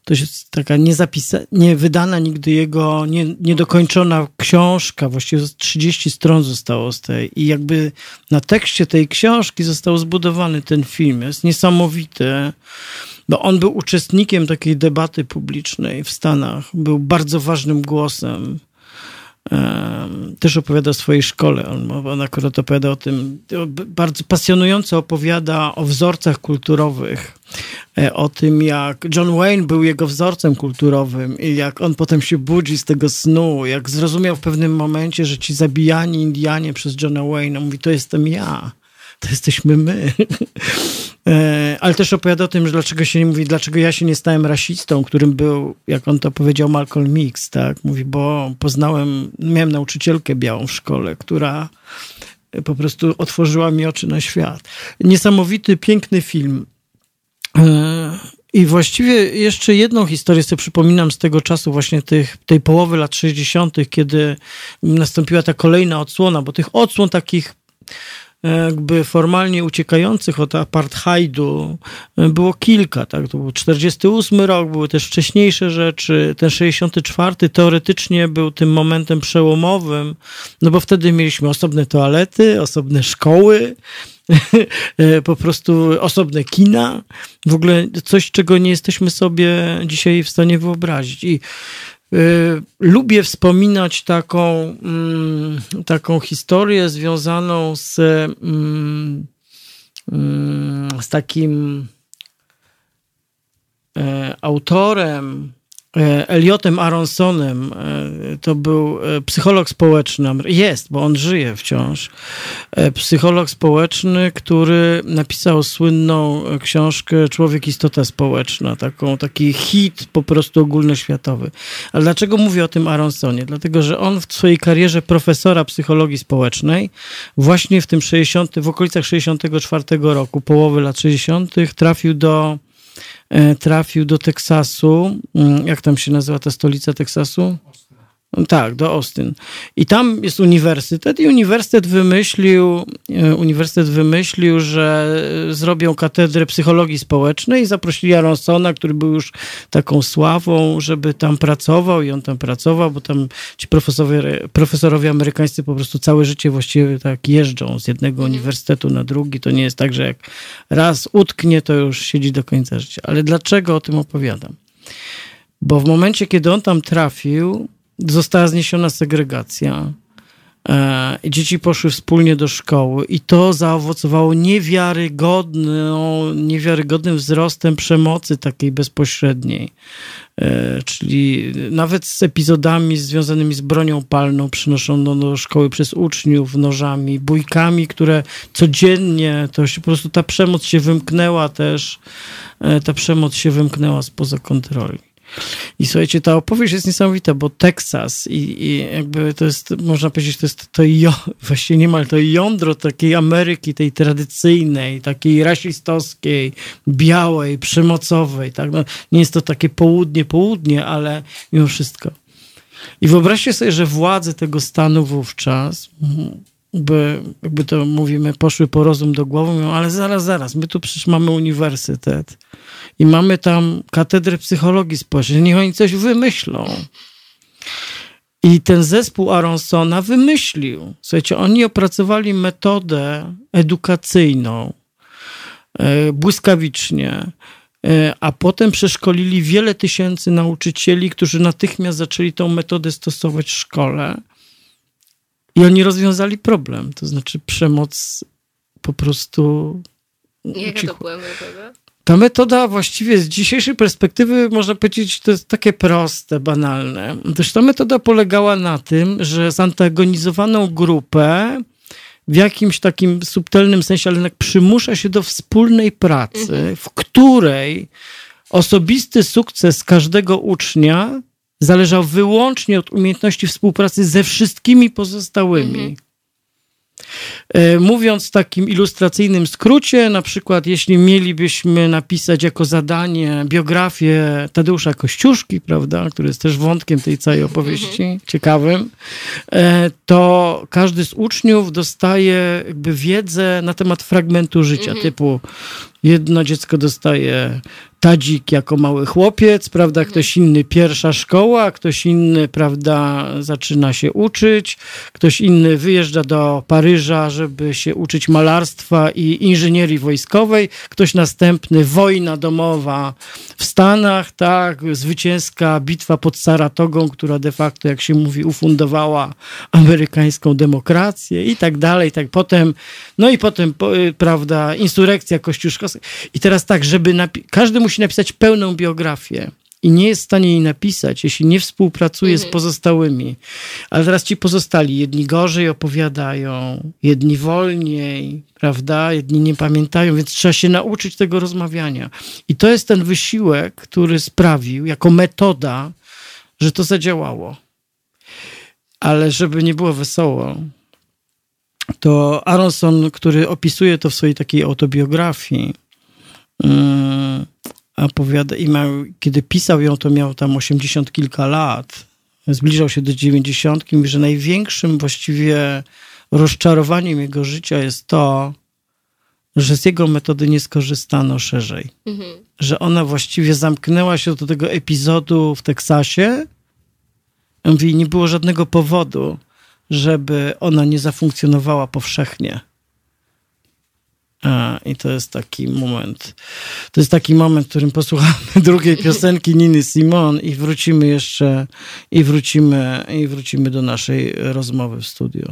to jest taka niezapisa- nie wydana nigdy jego, nie, niedokończona książka, właściwie 30 stron zostało z tej i jakby na tekście tej książki został zbudowany ten film. Jest niesamowity, bo on był uczestnikiem takiej debaty publicznej w Stanach, był bardzo ważnym głosem też opowiada o swojej szkole. On, on akurat opowiada o tym, bardzo pasjonująco opowiada o wzorcach kulturowych, e, o tym, jak John Wayne był jego wzorcem kulturowym i jak on potem się budzi z tego snu, jak zrozumiał w pewnym momencie, że ci zabijani Indianie przez Johna Wayne, mówi, to jestem ja to jesteśmy my. E, ale też opowiada o tym, że dlaczego się nie mówi, dlaczego ja się nie stałem rasistą, którym był, jak on to powiedział, Malcolm X, tak? Mówi, bo poznałem, miałem nauczycielkę białą w szkole, która po prostu otworzyła mi oczy na świat. Niesamowity, piękny film. E, I właściwie jeszcze jedną historię sobie przypominam z tego czasu, właśnie tych, tej połowy lat 60., kiedy nastąpiła ta kolejna odsłona, bo tych odsłon takich jakby formalnie uciekających od apartheidu e, było kilka, tak? To był 48 rok, były też wcześniejsze rzeczy. Ten 64 teoretycznie był tym momentem przełomowym, no bo wtedy mieliśmy osobne toalety, osobne szkoły, e, po prostu osobne kina, w ogóle coś, czego nie jesteśmy sobie dzisiaj w stanie wyobrazić. I lubię wspominać taką, mm, taką historię związaną z, mm, mm, z takim e, autorem, Eliotem Aronsonem, e, to był e, psycholog społeczny, jest, bo on żyje wciąż, psycholog społeczny, który napisał słynną książkę Człowiek istota społeczna, taką, taki hit po prostu ogólnoświatowy. Ale dlaczego mówię o tym Aronsonie? Dlatego, że on w swojej karierze profesora psychologii społecznej właśnie w tym 60, w okolicach 64 roku, połowy lat 60 trafił do E, trafił do Teksasu. Mm, jak tam się nazywa ta stolica Teksasu? Tak, do Austin. I tam jest uniwersytet i uniwersytet wymyślił, e, uniwersytet wymyślił, że zrobią katedrę psychologii społecznej i zaprosili Aronsona, który był już taką sławą, żeby tam pracował i on tam pracował, bo tam ci profesorowie, profesorowie amerykańscy po prostu całe życie właściwie tak jeżdżą z jednego mhm. uniwersytetu na drugi. To nie jest tak, że jak raz utknie, to już siedzi do końca życia. Ale dlaczego o tym opowiadam? Bo w momencie, kiedy on tam trafił, została zniesiona segregacja. E, dzieci poszły wspólnie do szkoły i to zaowocowało niewiarygodną, niewiarygodnym wzrostem przemocy takiej bezpośredniej. E, czyli nawet z epizodami związanymi z bronią palną przynoszono do szkoły przez uczniów, nożami, bójkami, które codziennie, to się po prostu ta przemoc się wymknęła też, e, ta przemoc się wymknęła spoza kontroli. I słuchajcie, ta opowieść jest niesamowita, bo Teksas i, i jakby to jest, można powiedzieć, to jest to jo, właściwie niemal to jądro takiej Ameryki, tej tradycyjnej, takiej rasistowskiej, białej, przemocowej, tak? No, nie jest to takie południe, południe, ale mimo wszystko. I wyobraźcie sobie, że władze tego stanu wówczas, by, jakby to mówimy, poszły po rozum do głowy, mówią, ale zaraz, zaraz, my tu przecież mamy uniwersytet i mamy tam katedrę psychologii społecznej, niech oni coś wymyślą. I ten zespół Aronsona wymyślił. Słuchajcie, oni opracowali metodę edukacyjną e, błyskawicznie, e, a potem przeszkolili wiele tysięcy nauczycieli, którzy natychmiast zaczęli tą metodę stosować w szkole. I oni rozwiązali problem, to znaczy przemoc po prostu. Jaka to była metoda? Ta metoda właściwie z dzisiejszej perspektywy można powiedzieć, to jest takie proste, banalne. Też ta metoda polegała na tym, że zantagonizowaną grupę w jakimś takim subtelnym sensie, ale jednak przymusza się do wspólnej pracy, mhm. w której osobisty sukces każdego ucznia zależał wyłącznie od umiejętności współpracy ze wszystkimi pozostałymi. Mhm. E, mówiąc w takim ilustracyjnym skrócie, na przykład jeśli mielibyśmy napisać jako zadanie biografię Tadeusza Kościuszki, prawda, który jest też wątkiem tej całej opowieści, mhm. ciekawym, e, to każdy z uczniów dostaje jakby wiedzę na temat fragmentu życia, mhm. typu jedno dziecko dostaje Tadzik jako mały chłopiec, prawda, ktoś inny pierwsza szkoła, ktoś inny, prawda, zaczyna się uczyć, ktoś inny wyjeżdża do Paryża, żeby się uczyć malarstwa i inżynierii wojskowej, ktoś następny wojna domowa w Stanach, tak, zwycięska bitwa pod Saratogą, która de facto, jak się mówi, ufundowała amerykańską demokrację i tak dalej, tak potem, no i potem, prawda, insurekcja i teraz tak, żeby każdy musi musi napisać pełną biografię i nie jest w stanie jej napisać, jeśli nie współpracuje mhm. z pozostałymi. Ale teraz ci pozostali, jedni gorzej opowiadają, jedni wolniej, prawda? Jedni nie pamiętają, więc trzeba się nauczyć tego rozmawiania. I to jest ten wysiłek, który sprawił, jako metoda, że to zadziałało. Ale żeby nie było wesoło, to Aronson, który opisuje to w swojej takiej autobiografii, yy, opowiada, i miał, kiedy pisał ją, to miał tam 80 kilka lat. Zbliżał się do 90, mówi, że największym właściwie rozczarowaniem jego życia jest to, że z jego metody nie skorzystano szerzej. Mhm. Że ona właściwie zamknęła się do tego epizodu w Teksasie. Mówi, nie było żadnego powodu, żeby ona nie zafunkcjonowała powszechnie. A, I to jest taki moment. To jest taki moment, w którym posłuchamy drugiej piosenki Niny Simon i wrócimy jeszcze i wrócimy i wrócimy do naszej rozmowy w studio.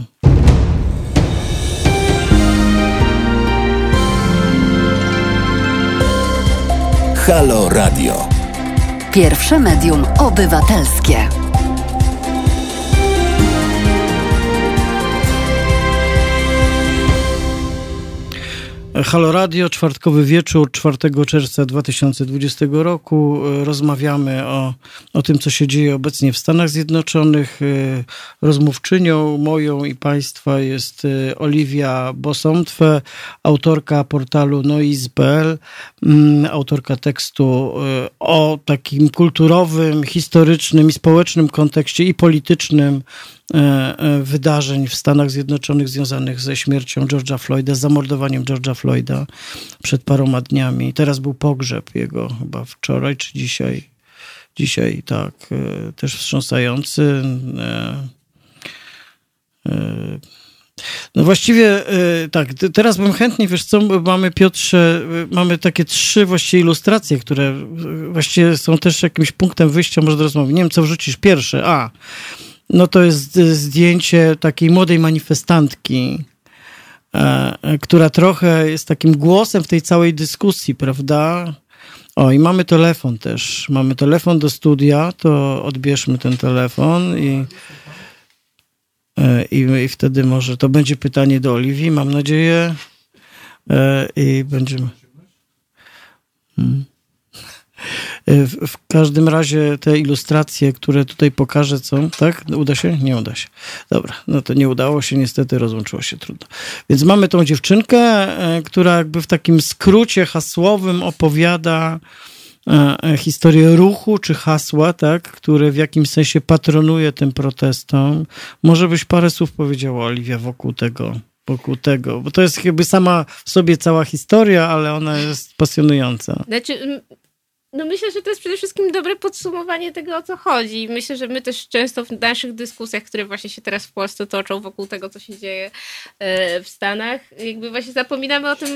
Halo Radio. Pierwsze medium obywatelskie. Halo Radio, czwartkowy wieczór, 4 czerwca 2020 roku. Rozmawiamy o, o tym, co się dzieje obecnie w Stanach Zjednoczonych. Rozmówczynią moją i Państwa jest e, Oliwia Bosomtwe, autorka portalu noiz.pl, mm, autorka tekstu e, o takim kulturowym, historycznym i społecznym kontekście i politycznym E, e, wydarzeń w Stanach Zjednoczonych związanych ze śmiercią George'a Floyda, z zamordowaniem George'a Floyda przed paroma dniami. Teraz był pogrzeb jego chyba wczoraj czy dzisiaj. Dzisiaj tak, e, też wstrząsający. No właściwie tak, teraz bym chętnie, wiesz co, mamy Piotrze, mamy takie trzy właściwie ilustracje, które właściwie są też jakimś punktem wyjścia może do rozmowy. Nie wiem, co wrzucisz pierwsze. A, no to jest zdjęcie takiej młodej manifestantki, e, która trochę jest takim głosem w tej całej dyskusji, prawda? O, i mamy telefon też. Mamy telefon do studia, to odbierzmy ten telefon i, e, i, i wtedy może to będzie pytanie do Oliwii, mam nadzieję. E, I będziemy. Hmm. E, w, w, każdym razie te ilustracje, które tutaj pokażę, są, tak? Uda się? Nie uda się. Dobra, no to nie udało się, niestety rozłączyło się trudno. Więc mamy tą dziewczynkę, e, która jakby w takim skrócie hasłowym opowiada e, historię ruchu czy hasła, tak, które w jakimś sensie patronuje tym protestom. Może byś parę słów powiedziała, Oliwia, wokół tego, wokół tego, bo to jest jakby sama w sobie cała historia, ale ona jest pasjonująca. Znaczy, no myślę, że to jest przede wszystkim dobre podsumowanie tego, o co chodzi. Myślę, że my też często w naszych dyskusjach, które właśnie się teraz w Polsce toczą wokół tego, co się dzieje e, w Stanach, jakby właśnie zapominamy o tym,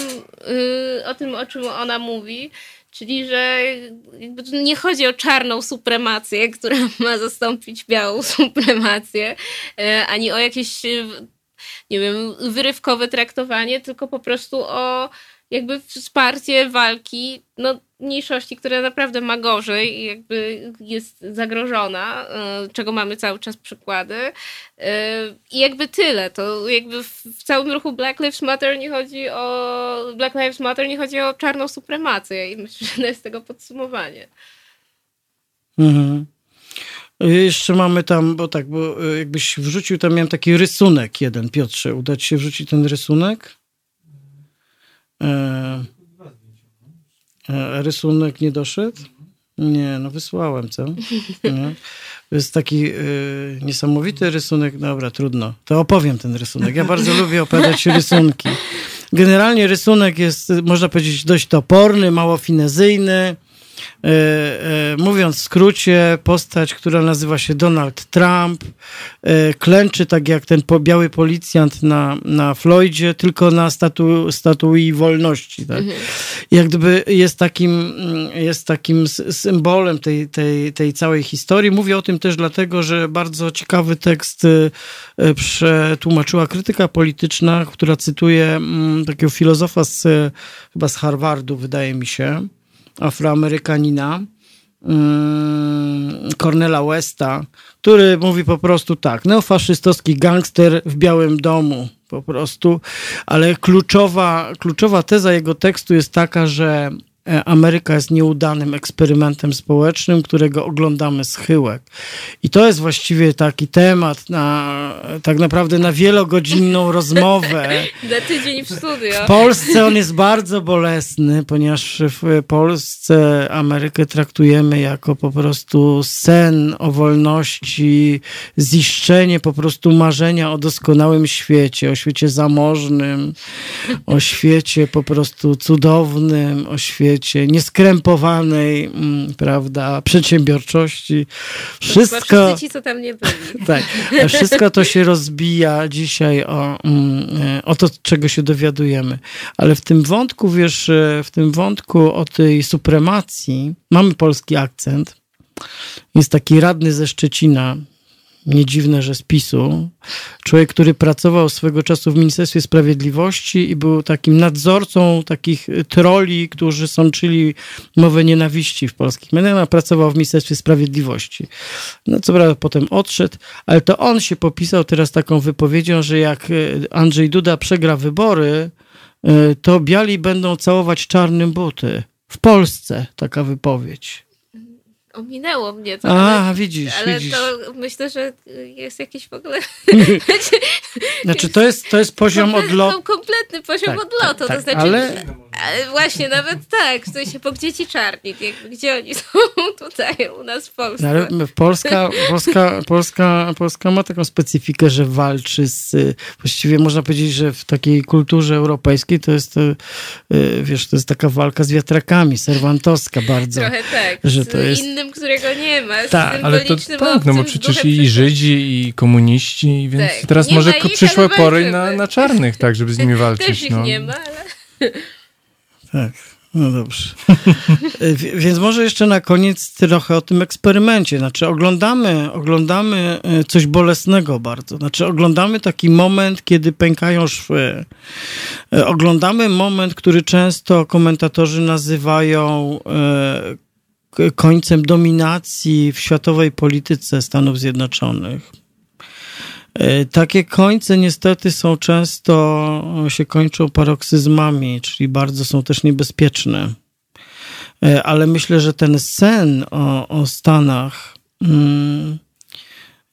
e, o tym, o czym ona mówi. Czyli, że nie chodzi o czarną supremację, która ma zastąpić białą supremację, e, ani o jakieś, nie wiem, wyrywkowe traktowanie, tylko po prostu o jakby wsparcie walki no, mniejszości, która naprawdę ma gorzej i jakby jest zagrożona, y, czego mamy cały czas przykłady. Y, I jakby tyle. To jakby w całym ruchu Black Lives Matter nie chodzi o Black Lives Matter nie chodzi o czarną supremację i myślę, że to jest tego podsumowanie. Mhm. Jeszcze mamy tam, bo tak, bo jakbyś wrzucił, tam miałem taki rysunek jeden, Piotrze. Uda ci się wrzucić ten rysunek? E, e, rysunek nie doszedł? Nie, no wysłałem, co? Nie. Jest taki y, niesamowity rysunek. Dobra, trudno. To opowiem ten rysunek. Ja bardzo lubię opowiadać rysunki. Generalnie rysunek jest, można powiedzieć, dość toporny, mało finezyjny. E, e, mówiąc w skrócie, postać, która nazywa się Donald Trump, e, klęczy tak jak ten biały policjant na, na Floydzie, tylko na statu, statui wolności. Tak? Mhm. Jak gdyby jest takim, jest takim symbolem tej, tej, tej całej historii. Mówię o tym też dlatego, że bardzo ciekawy tekst przetłumaczyła krytyka polityczna, która cytuje takiego filozofa z, chyba z Harvardu, wydaje mi się, afroamerykanina, mm, Cornela Westa, który mówi po prostu tak, neofaszystowski gangster w Białym Domu, po prostu, ale kluczowa, kluczowa teza jego tekstu jest taka, że Ameryka jest nieudanym eksperymentem społecznym, którego oglądamy schyłek. I to jest właściwie taki temat na tak naprawdę na wielogodzinną rozmowę. Na tydzień w studio. W Polsce on jest bardzo bolesny, ponieważ w Polsce Amerykę traktujemy jako po prostu sen o wolności, ziszczenie po prostu marzenia o doskonałym świecie, o świecie zamożnym, o świecie po prostu cudownym, o świecie świecie, nieskrępowanej, mm, prawda, przedsiębiorczości. Wszystko... ci, co tam nie byli. Tak, wszystko to się rozbija dzisiaj o, mm, e, o to, czego się dowiadujemy. Ale w tym wątku, wiesz, e, w tym wątku o tej supremacji mamy polski akcent. Jest taki radny ze Szczecina, nie dziwne, że z PiSu. Człowiek, który pracował swego czasu w Ministerstwie Sprawiedliwości i był takim nadzorcą takich troli, którzy sączyli mowę nienawiści w polskich mediach. Pracował w Ministerstwie Sprawiedliwości. No co prawda potem odszedł, ale to on się popisał teraz taką wypowiedzią, że jak e, Andrzej Duda przegra wybory, e, to biali będą całować czarnym buty. W Polsce taka wypowiedź ominęło mnie to. A, ale, widzisz, Ale widzisz. to myślę, że jest jakiś w ogóle... znaczy to jest, to jest poziom odlotu. kompletny poziom tak, odlotu, tak, tak, to znaczy... Ale... ale... Właśnie, nawet tak, w sensie, po gdzie ci czarni, gdzie oni są tutaj u nas w Polsce. Ale Polska, Polska, Polska, Polska ma taką specyfikę, że walczy z... Właściwie można powiedzieć, że w takiej kulturze europejskiej to jest, e, wiesz, to jest taka walka z wiatrakami, serwantowska bardzo. Trochę tak, że to jest którego nie ma. Tak, ale to tak, no bo przecież i Żydzi, i komuniści, więc tak. teraz nie może przyszłe pory na, na czarnych, tak, żeby z nimi walczyć. Też ich no. nie ma, ale... Tak. No dobrze. Więc może jeszcze na koniec trochę o tym eksperymencie. Znaczy oglądamy, oglądamy e, coś bolesnego bardzo. Znaczy oglądamy taki moment, kiedy pękają szwy. E, oglądamy moment, który często komentatorzy nazywają e, końcem dominacji w światowej polityce Stanów Zjednoczonych. E, takie końce niestety są często, się kończą paroksyzmami, czyli bardzo są też niebezpieczne. E, ale myślę, że ten sen o, o Stanach mm,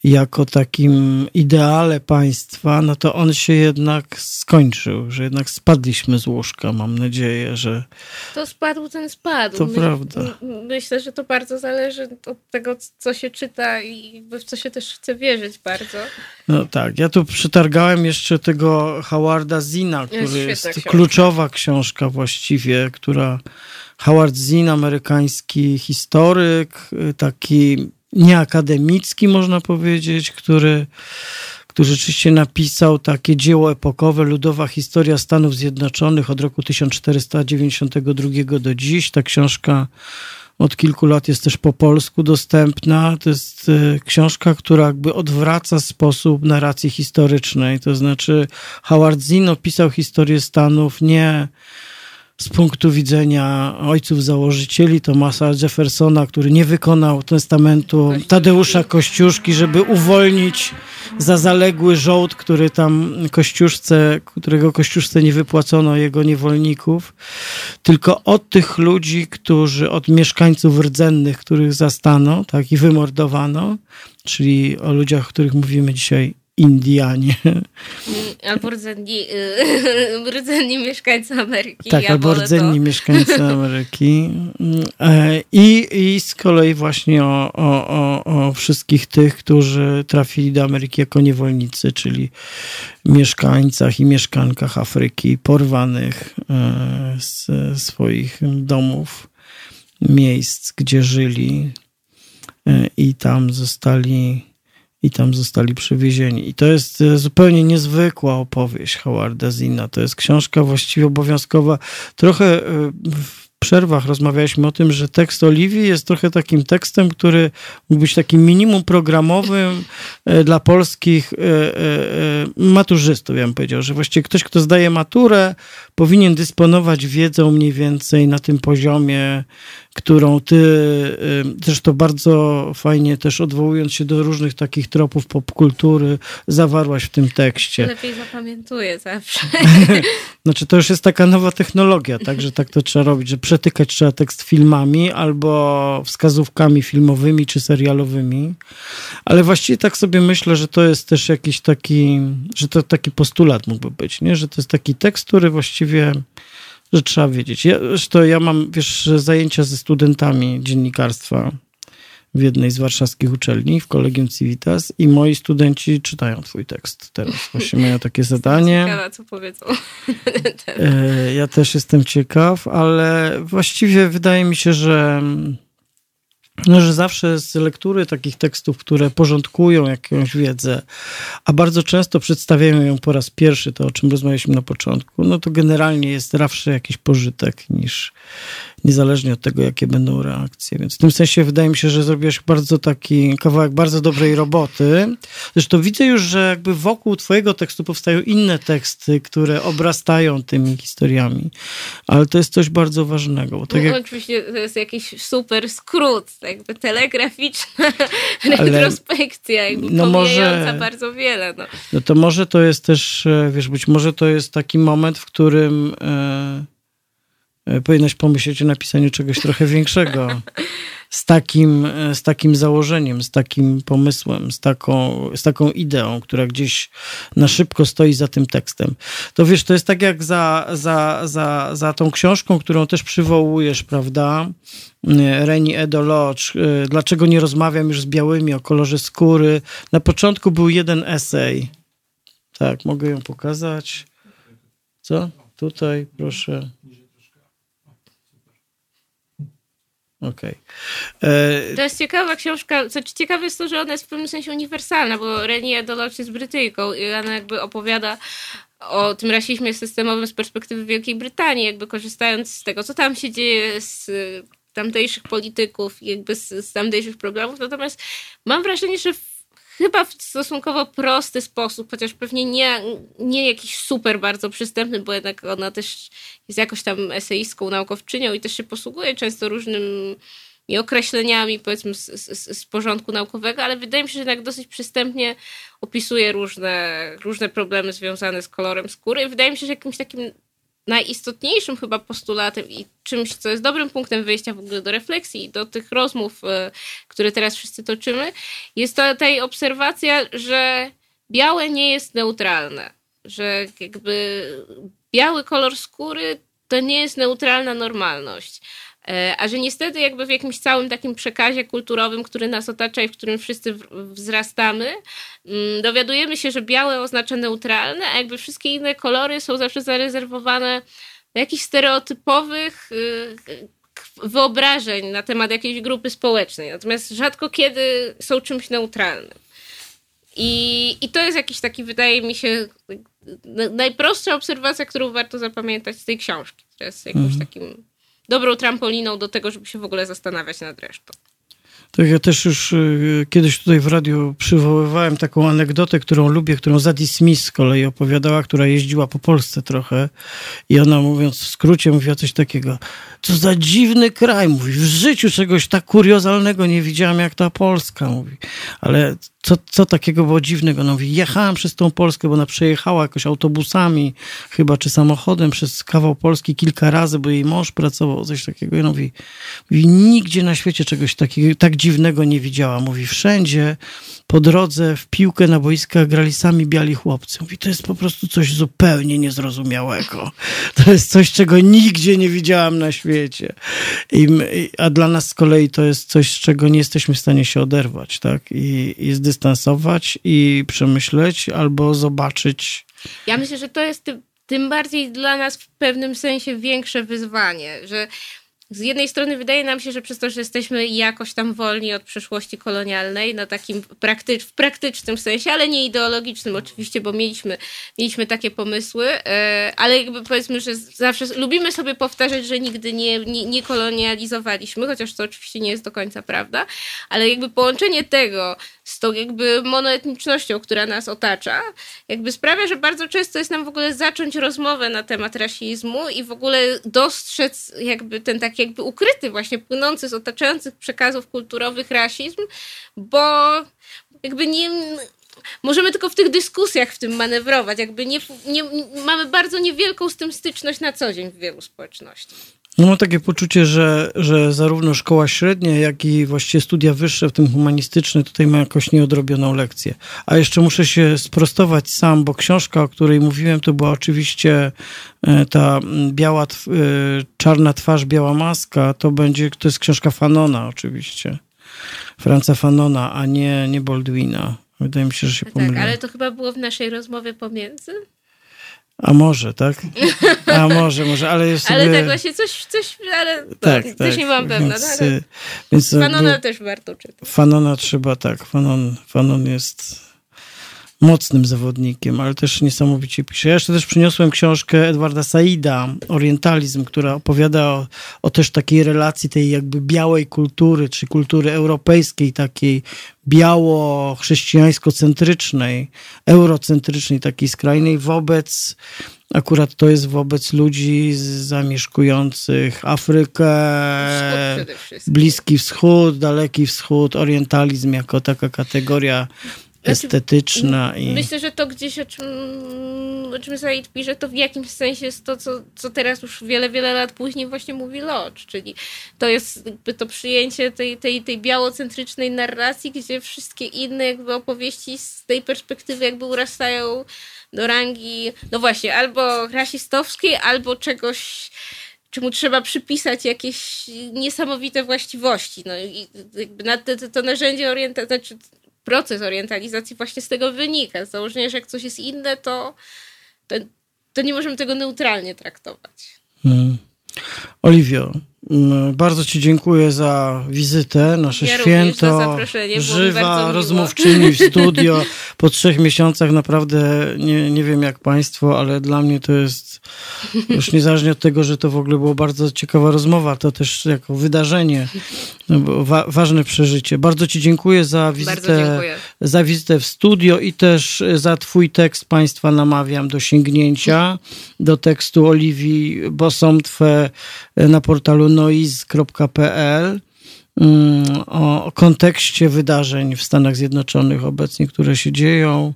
jako takim ideale państwa, no to on się jednak skończył, że jednak spadliśmy z łóżka. Mam nadzieję, że. To spadł, ten spadł. To My, prawda. Myślę, że to bardzo zależy od tego, co się czyta i w co się też chce wierzyć bardzo. No tak. Ja tu przetargałem jeszcze tego Howarda Zina, który jest, jest kluczowa książka właściwie, która. Howard Zinn, amerykański historyk, taki nieakademicki, można powiedzieć, który, który rzeczywiście napisał takie dzieło epokowe, Ludowa Historia Stanów Zjednoczonych od roku 1492 do dziś. Ta książka od kilku lat jest też po polsku dostępna. To jest e, książka, która jakby odwraca sposób narracji historycznej. To znaczy Howard Zinn opisał historię Stanów nie z punktu widzenia ojców założycieli Tomasa Jeffersona, który nie wykonał testamentu Tadeusza Kościuszki, żeby uwolnić za zaległy żołd, który tam Kościuszce, którego Kościuszce nie wypłacono jego niewolników, tylko od tych ludzi, którzy, od mieszkańców rdzennych, których zastano, tak, i wymordowano, czyli o ludziach, o których mówimy dzisiaj Indianie. Albo rdzenni, rdzenni mieszkańcy Ameryki. Tak, albo rdzenni to. mieszkańcy Ameryki. E, I, I z kolei właśnie o, o, o, o wszystkich tych, którzy trafili do Ameryki jako niewolnicy, czyli mieszkańcach i mieszkankach Afryki, porwanych e, z swoich domów, miejsc, gdzie żyli e, i tam zostali i tam zostali przywiezieni. I to jest e, zupełnie niezwykła opowieść Howarda Zina. To jest książka właściwie obowiązkowa. Trochę e, w przerwach rozmawialiśmy o tym, że tekst Oliwii jest trochę takim tekstem, który mógł być takim minimum programowym e, dla polskich maturzystów, ja bym powiedział, że właściwie ktoś, kto zdaje maturę, powinien dysponować wiedzą mniej więcej na tym poziomie którą ty zresztą bardzo fajnie też odwołując się do różnych takich tropów popkultury zawarłaś w tym tekście. Lepiej zapamiętuję zawsze. znaczy to już jest taka nowa technologia, tak, że tak to trzeba robić, że przetykać trzeba tekst filmami albo wskazówkami filmowymi czy serialowymi, ale właściwie tak sobie myślę, że to jest też jakiś taki, że to taki postulat mógłby być, nie? że to jest taki tekst, który właściwie że trzeba wiedzieć. Ja, zresztą ja mam, wiesz, zajęcia ze studentami dziennikarstwa w jednej z warszawskich uczelni, w Kolegium Civitas i moi studenci czytają twój tekst teraz. Właśnie mają takie zadanie. Ciekawa, co powiedzą. E, ja też jestem ciekaw, ale właściwie wydaje mi się, że no, że zawsze z lektury takich tekstów, które porządkują jakąś wiedzę, a bardzo często przedstawiają ją po raz pierwszy, to o czym rozmawialiśmy na początku, no to generalnie jest zawsze jakiś pożytek niż, niezależnie od tego, jakie będą reakcje. Więc w tym sensie wydaje mi się, że zrobiłeś bardzo taki kawałek bardzo dobrej roboty. Zresztą widzę już, że jakby wokół twojego tekstu powstają inne teksty, które obrastają tymi historiami. Ale to jest coś bardzo ważnego. Bo tak no, jak... Oczywiście to jest jakiś super skrót, jakby telegraficzna Ale... retrospekcja, jakby no może... bardzo wiele. No. no to może to jest też, e, wiesz, być może to jest taki moment, w którym... E, powinnaś pomyśleć o napisaniu czegoś trochę większego. Z takim, e, z takim założeniem, z takim pomysłem, z taką, z taką ideą, która gdzieś na szybko stoi za tym tekstem. To wiesz, to jest tak jak za, za, za, za tą książką, którą też przywołujesz, prawda? E, Reni Edo Lodge, Dlaczego nie rozmawiam już z białymi o kolorze skóry. Na początku był jeden esej. Tak, mogę ją pokazać. Co? Tutaj, proszę. Okej. Okay. E, to jest ciekawa książka. Znaczy, ciekawe jest to, że ona jest w pewnym sensie uniwersalna, bo Renia Dolocz jest Brytyjką i ona jakby opowiada o tym rasizmie systemowym z perspektywy Wielkiej Brytanii, jakby korzystając z tego, co tam się dzieje, z tamtejszych polityków, jakby z, z tamtejszych problemów. Natomiast mam wrażenie, że chyba w stosunkowo prosty sposób, chociaż pewnie nie, nie jakiś super bardzo przystępny, bo jednak ona też jest jakoś tam eseistką, naukowczynią i też się posługuje często różnymi określeniami, powiedzmy, z, z, z porządku naukowego, ale wydaje mi się, że jednak dosyć przystępnie opisuje różne, różne problemy związane z kolorem skóry. I wydaje mi się, że jakimś takim najistotniejszym chyba postulatem i czymś, co jest dobrym punktem wyjścia w ogóle do refleksji i do tych rozmów, e, które teraz wszyscy toczymy, jest to tej obserwacja, że białe nie jest neutralne, że jakby biały kolor skóry to nie jest neutralna normalność. E, a że niestety jakby w jakimś całym takim przekazie kulturowym, który nas otacza i w którym wszyscy wzrastamy, mm, dowiadujemy się, że białe oznacza neutralne, a jakby wszystkie inne kolory są zawsze zarezerwowane do jakichś stereotypowych y, wyobrażeń na temat jakiejś grupy społecznej. Natomiast rzadko kiedy są czymś neutralnym. I, I to jest jakiś taki, wydaje mi się, najprostsza obserwacja, którą warto zapamiętać z tej książki, która jest jakimś mhm. takim dobrą trampoliną do tego, żeby się w ogóle zastanawiać nad resztą. Tak, ja też już y, kiedyś tutaj w radiu przywoływałem taką anegdotę, którą lubię, którą Zadie Smith z kolei opowiadała, która jeździła po Polsce trochę i ona mówiąc w skrócie mówiła coś takiego, co za dziwny kraj, mówi, w życiu czegoś tak kuriozalnego nie widziałam jak ta Polska, mówi, ale co, co takiego było dziwnego? No mówi, jechałem przez tą Polskę, bo ona przejechała jakoś autobusami chyba, czy samochodem przez kawał Polski kilka razy, bo jej mąż pracował, coś takiego. I ona mówi, mówi nigdzie na świecie czegoś takiego, tak dziwnego nie widziała. Mówi, wszędzie po drodze w piłkę na boiskach grali sami biali chłopcy. Mówi, to jest po prostu coś zupełnie niezrozumiałego. To jest coś, czego nigdzie nie widziałam na świecie. I, a dla nas z kolei to jest coś, z czego nie jesteśmy w stanie się oderwać, tak? I, i zdystansować i przemyśleć albo zobaczyć. Ja myślę, że to jest tym, bardziej dla nas w pewnym sensie większe wyzwanie, że z jednej strony wydaje nam się, że przez to, że jesteśmy jakoś tam wolni od przeszłości kolonialnej, na takim praktycz, w praktycznym sensie, ale nie ideologicznym oczywiście, bo mieliśmy, mieliśmy takie pomysły, e, ale jakby powiedzmy, że zawsze lubimy sobie powtarzać, że nigdy nie, nie, nie kolonializowaliśmy, chociaż to oczywiście nie jest do końca prawda, ale jakby połączenie tego z tą jakby monoetnicznością, która nas otacza, jakby sprawia, że bardzo często jest nam w ogóle zacząć rozmowę na temat rasizmu i w ogóle dostrzec jakby ten taki jakby ukryty właśnie, płynący z otaczających przekazów kulturowych rasizm, bo jakby nie możemy tylko w tych dyskusjach w tym manewrować. Jakby nie, nie, mamy bardzo niewielką z tym styczność na co dzień w wielu społecznościach. No mam takie poczucie, że, że zarówno szkoła średnia, jak i właściwie studia wyższe, w tym humanistyczne, tutaj mają jakoś nieodrobioną lekcję. A jeszcze muszę się sprostować sam, bo książka, o której mówiłem, to była oczywiście e, ta biała, e, czarna twarz, biała maska, to będzie, to jest książka Fanona oczywiście. Franca Fanona, a nie, nie Baldwina. Wydaje mi się, że się tak, pomyliłem. ale to chyba było w naszej rozmowie pomiędzy? A może, tak? A może, może, ale jest Ale tak właśnie coś, coś ale tak, też tak. nie mam pewna. Więc, tak, ale... więc Fanona też warto czytać. Fanona trzeba, tak, Fanon, Fanon jest mocnym zawodnikiem, ale też niesamowicie pisze. Ja jeszcze też przyniosłem książkę Edwarda Saida, Orientalizm, która opowiada o, o, też takiej relacji tej jakby białej kultury, czy kultury europejskiej, takiej biało-chrześcijańsko-centrycznej, eurocentrycznej, takiej skrajnej wobec Akurat to jest wobec ludzi zamieszkujących Afrykę, Bliski Wschód, Daleki Wschód, orientalizm jako taka kategoria estetyczna. I... Myślę, że to gdzieś, o czym, o czym Said pisze, to w jakimś sensie jest to, co, co teraz już wiele, wiele lat później właśnie mówi Lodge, czyli to jest jakby to przyjęcie tej, tej, tej białocentrycznej narracji, gdzie wszystkie inne jakby opowieści z tej perspektywy jakby urastają do rangi, no właśnie, albo rasistowskiej, albo czegoś czemu trzeba przypisać jakieś niesamowite właściwości. No i jakby na to, to, to narzędzie orientacji, znaczy proces orientalizacji właśnie z tego wynika. Z założenia, że jak coś jest inne, to, to, to nie możemy tego neutralnie traktować. Hmm. Oliwio, bardzo Ci dziękuję za wizytę, nasze ja święto. Żywa rozmówczyni w studio. Po trzech miesiącach naprawdę nie, nie wiem jak Państwo, ale dla mnie to jest już niezależnie od tego, że to w ogóle było bardzo ciekawa rozmowa, to też jako wydarzenie, no wa ważne przeżycie. Bardzo Ci dziękuję za wizytę, za wizytę w studio i też za Twój tekst Państwa namawiam do sięgnięcia do tekstu Oliwii Bosomtwe na portalu noiz.pl mm, o kontekście wydarzeń w Stanach Zjednoczonych obecnie, które się dzieją.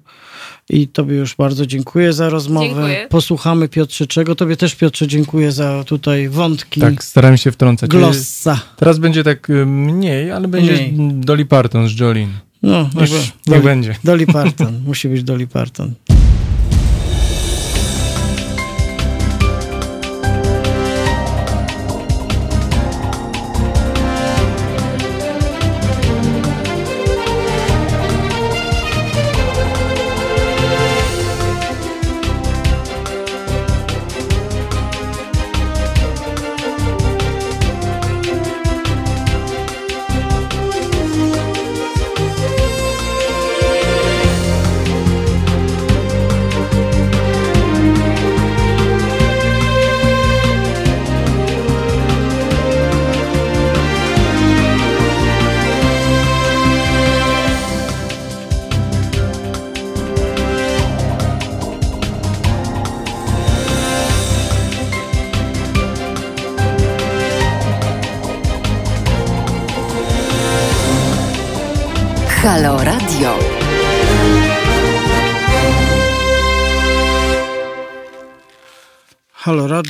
I Tobie już bardzo dziękuję za rozmowę. Dziękuję. Posłuchamy Piotrze czego. Tobie też Piotrze dziękuję za tutaj wątki. Tak, staram się wtrącać. Glossa. Teraz będzie tak y, mniej, ale będzie mniej. Dolly Parton z Jolene. No, niech, niech Dolly, będzie. Dolly Parton. Musi być Dolly Parton.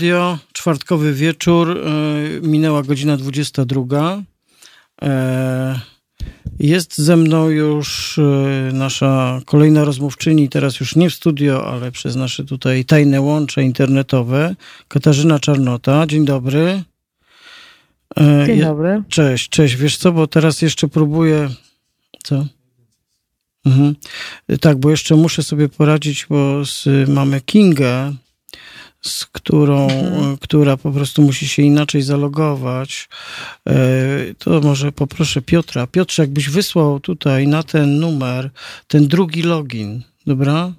Radio, czwartkowy wieczór, e, minęła godzina 22. E, jest ze mną już e, nasza kolejna rozmówczyni, teraz już nie w studio, ale przez nasze tutaj tajne łącze internetowe, Katarzyna Czarnota. Dzień dobry. Dzień dobry. Cześć, cześć. Wiesz co, bo teraz jeszcze próbuję... Co? Mhm. Tak, bo jeszcze muszę sobie poradzić, bo z, mamy Kingę, z którą, mhm. która po prostu musi się inaczej zalogować. E, to może poproszę Piotra. Piotrze, jakbyś wysłał tutaj na ten numer ten drugi login, dobra?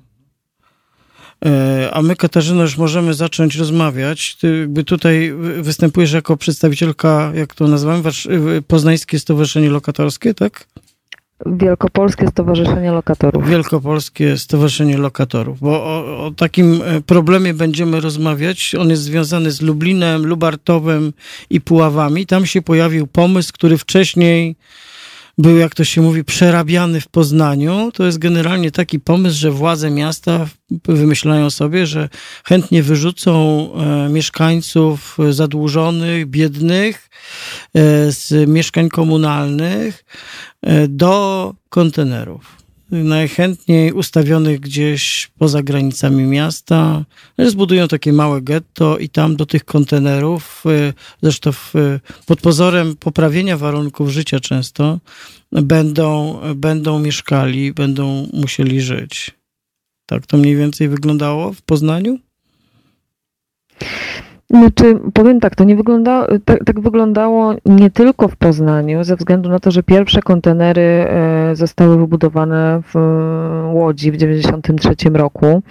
E, a my, Katarzyna, już możemy zacząć rozmawiać. Ty jakby tutaj występujesz jako przedstawicielka, jak to nazywamy, Poznańskie Stowarzyszenie Lokatorskie, tak? Wielkopolskie Stowarzyszenie Lokatorów. Wielkopolskie Stowarzyszenie Lokatorów, bo o, o, takim e, problemie będziemy rozmawiać. On jest związany z Lublinem, Lubartowem i Puławami. Tam się pojawił pomysł, który wcześniej był, jak to się mówi, przerabiany w Poznaniu. To jest generalnie taki pomysł, że władze miasta wymyślają sobie, że chętnie wyrzucą e, mieszkańców zadłużonych, biednych e, z mieszkań komunalnych e, do kontenerów najchętniej ustawionych gdzieś poza granicami miasta. Zbudują takie małe getto i tam do tych kontenerów, y, zresztą w, pod pozorem poprawienia warunków życia często, będą, będą mieszkali, będą musieli żyć. Tak to mniej więcej wyglądało w Poznaniu? Znaczy, powiem tak, to nie wygląda, tak, tak, wyglądało nie tylko w Poznaniu, ze względu na to, że pierwsze kontenery e, zostały wybudowane w Łodzi w 1993 roku.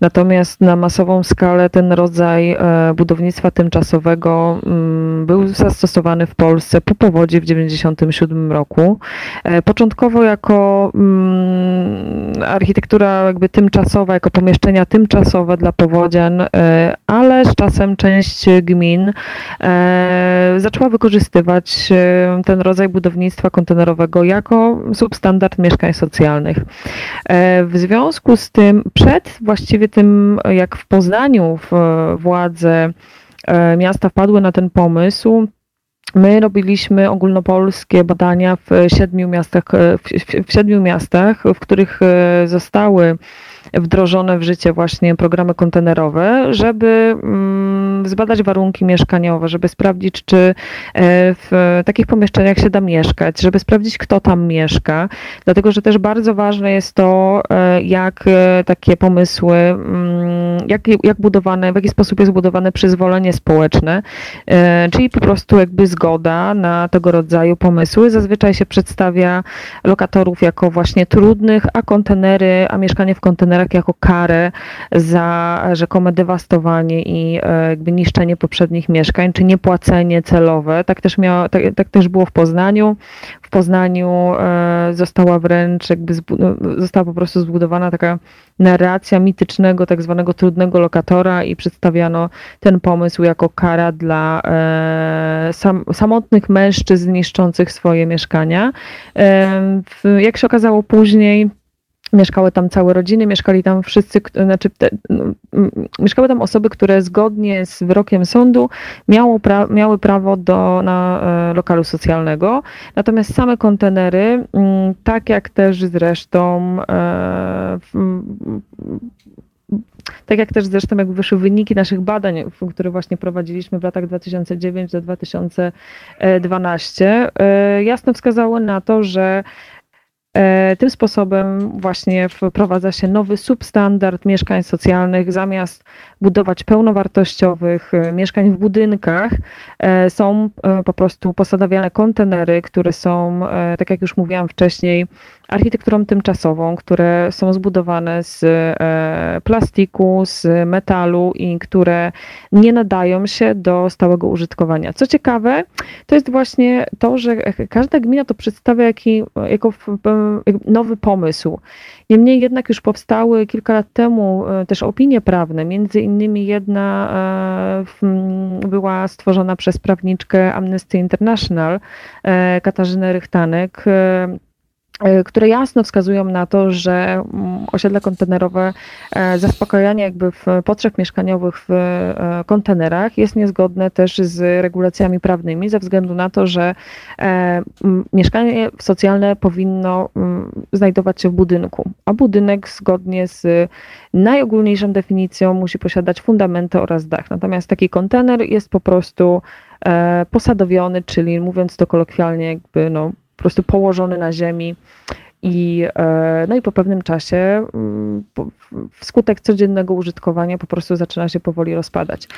Natomiast na masową skalę ten rodzaj e, budownictwa tymczasowego mm, był zastosowany w Polsce po powodzi w 1997 roku. E, początkowo jako mm, architektura jakby tymczasowa, jako pomieszczenia tymczasowe dla powodzian, ale z czasem część część gmin e, zaczęła wykorzystywać e, ten rodzaj budownictwa kontenerowego jako substandard mieszkań socjalnych. E, w związku z tym, przed właściwie tym, jak w Poznaniu władze miasta wpadły na ten pomysł, My robiliśmy ogólnopolskie badania w siedmiu miastach, w, w siedmiu miastach, w których zostały wdrożone w życie właśnie programy kontenerowe, żeby mm, zbadać warunki mieszkaniowe, żeby sprawdzić, czy e, w takich pomieszczeniach się da mieszkać, żeby sprawdzić, kto tam mieszka, dlatego że też bardzo ważne jest to, e, jak e, takie pomysły, mm, jak, jak budowane, w jaki sposób jest budowane przyzwolenie społeczne, czyli po prostu jakby zgoda na tego rodzaju pomysły. Zazwyczaj się przedstawia lokatorów jako właśnie trudnych, a kontenery, a mieszkanie w jako karę za rzekome dewastowanie i e, jakby niszczenie poprzednich mieszkań, czy niepłacenie celowe. Tak też, miało, tak, tak też było w Poznaniu. W Poznaniu e, została wręcz jakby no, została po prostu zbudowana taka narracja mitycznego, tak zwanego trudnego lokatora i przedstawiano ten pomysł jako kara dla e, sam, samotnych mężczyzn niszczących swoje mieszkania. Jak się okazało później, Mieszkały tam całe rodziny, mieszkali tam wszyscy, znaczy te, no, mieszkały tam osoby, które zgodnie z wyrokiem sądu miało pra, miały prawo do na, e, lokalu socjalnego. Natomiast same kontenery, tak jak też zresztą e, tak jak też zresztą jak wyszły wyniki naszych badań, które właśnie prowadziliśmy w latach 2009 do 2012, e, jasno wskazały na to, że E, tym sposobem właśnie wprowadza się nowy substandard mieszkań socjalnych. Zamiast budować pełnowartościowych e, mieszkań w budynkach, e, są po prostu posadawiane kontenery, które są, tak jak już mówiłam wcześniej, architekturą tymczasową, które są zbudowane z e, plastiku, z metalu i które nie nadają się do stałego użytkowania. Co ciekawe, to jest właśnie to, że każda gmina to przedstawia jaki, jako nowy pomysł. Niemniej jednak już powstały kilka lat temu e, też opinie prawne, między innymi jedna e, była stworzona przez prawniczkę Amnesty International, Katarzynę Rychtanek, które jasno wskazują na to, że mm, osiedle kontenerowe, e, zaspokajanie jakby potrzeb mieszkaniowych w e, kontenerach jest niezgodne też z regulacjami prawnymi ze względu na to, że mieszkanie socjalne powinno znajdować się w budynku, a budynek zgodnie z najogólniejszą definicją musi posiadać fundamenty oraz dach. Natomiast taki kontener jest po prostu posadowiony, czyli mówiąc to kolokwialnie, jakby no, prostu położony na ziemi. I, e, no i po pewnym czasie mm, wskutek codziennego użytkowania po prostu zaczyna się powoli rozpadać.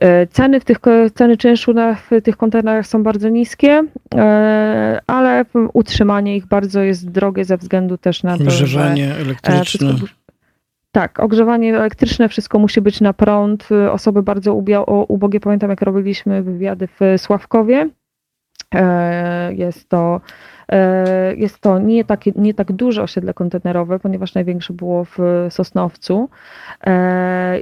E, ceny, w tych, ceny czynszu na, w tych kontenerach są bardzo niskie, e, ale utrzymanie ich bardzo jest drogie ze względu też na to, Ogrzewanie że elektryczne. Wszystko, tak, ogrzewanie elektryczne, wszystko musi być na prąd. Osoby bardzo ubogie, pamiętam jak robiliśmy wywiady w Sławkowie. Jest to E, jest to nie, takie, nie tak duże osiedle kontenerowe, ponieważ największe było w Sosnowcu. E,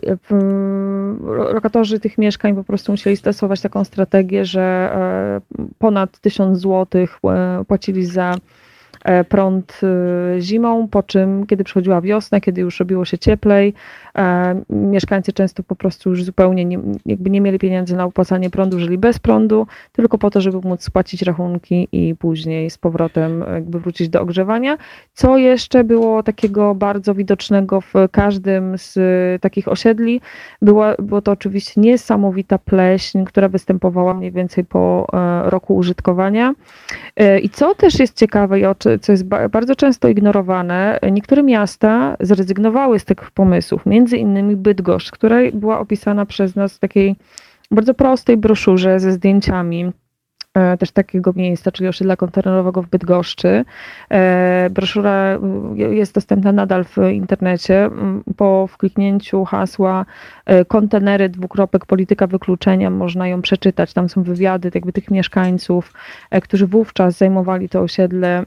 lokatorzy tych mieszkań po prostu musieli stosować taką strategię, że e, ponad 1000 zł płacili za E, prąd e, zimą, po czym kiedy przychodziła wiosna, kiedy już robiło się cieplej, e, mieszkańcy często po prostu już zupełnie nie, jakby nie mieli pieniędzy na opłacanie prądu, żyli bez prądu, tylko po to, żeby móc spłacić rachunki i później z powrotem jakby wrócić do ogrzewania. Co jeszcze było takiego bardzo widocznego w każdym z takich osiedli, była, było to oczywiście niesamowita pleśń, która występowała mniej więcej po roku użytkowania. I co też jest ciekawe i o co jest bardzo często ignorowane, niektóre miasta zrezygnowały z tych pomysłów, między innymi Bydgoszcz, która była opisana przez nas w takiej bardzo prostej broszurze ze zdjęciami też takiego miejsca, czyli osiedla kontenerowego w Bydgoszczy. E, broszura jest dostępna nadal w internecie. Po wkliknięciu hasła e, kontenery dwukropek polityka wykluczenia można ją przeczytać. Tam są wywiady jakby tych mieszkańców, którzy wówczas zajmowali to osiedle.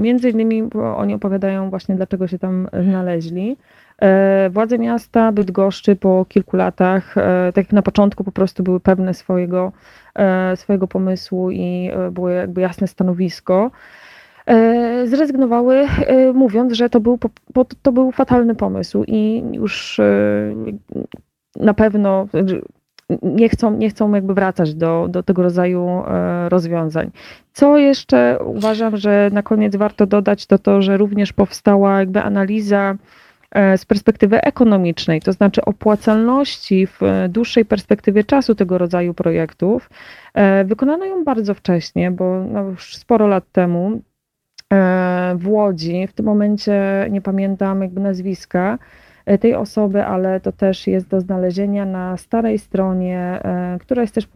Między innymi oni opowiadają właśnie dlaczego się tam znaleźli. Władze miasta Bydgoszczy po kilku latach, tak jak na początku po prostu były pewne swojego E, swojego pomysłu i e, było jakby jasne stanowisko, e, zrezygnowały, mówiąc, że to był, to był fatalny pomysł i już na pewno nie chcą, nie chcą jakby wracać do, do tego rodzaju rozwiązań. Co jeszcze uważam, że na koniec warto dodać, to to, że również powstała jakby analiza E, z perspektywy ekonomicznej, to znaczy opłacalności w dłuższej perspektywie czasu tego rodzaju projektów. E, wykonano ją bardzo wcześnie, bo no już sporo lat temu e, w Łodzi, w tym momencie nie pamiętam jakby nazwiska tej osoby, ale to też jest do znalezienia na starej stronie, która jest też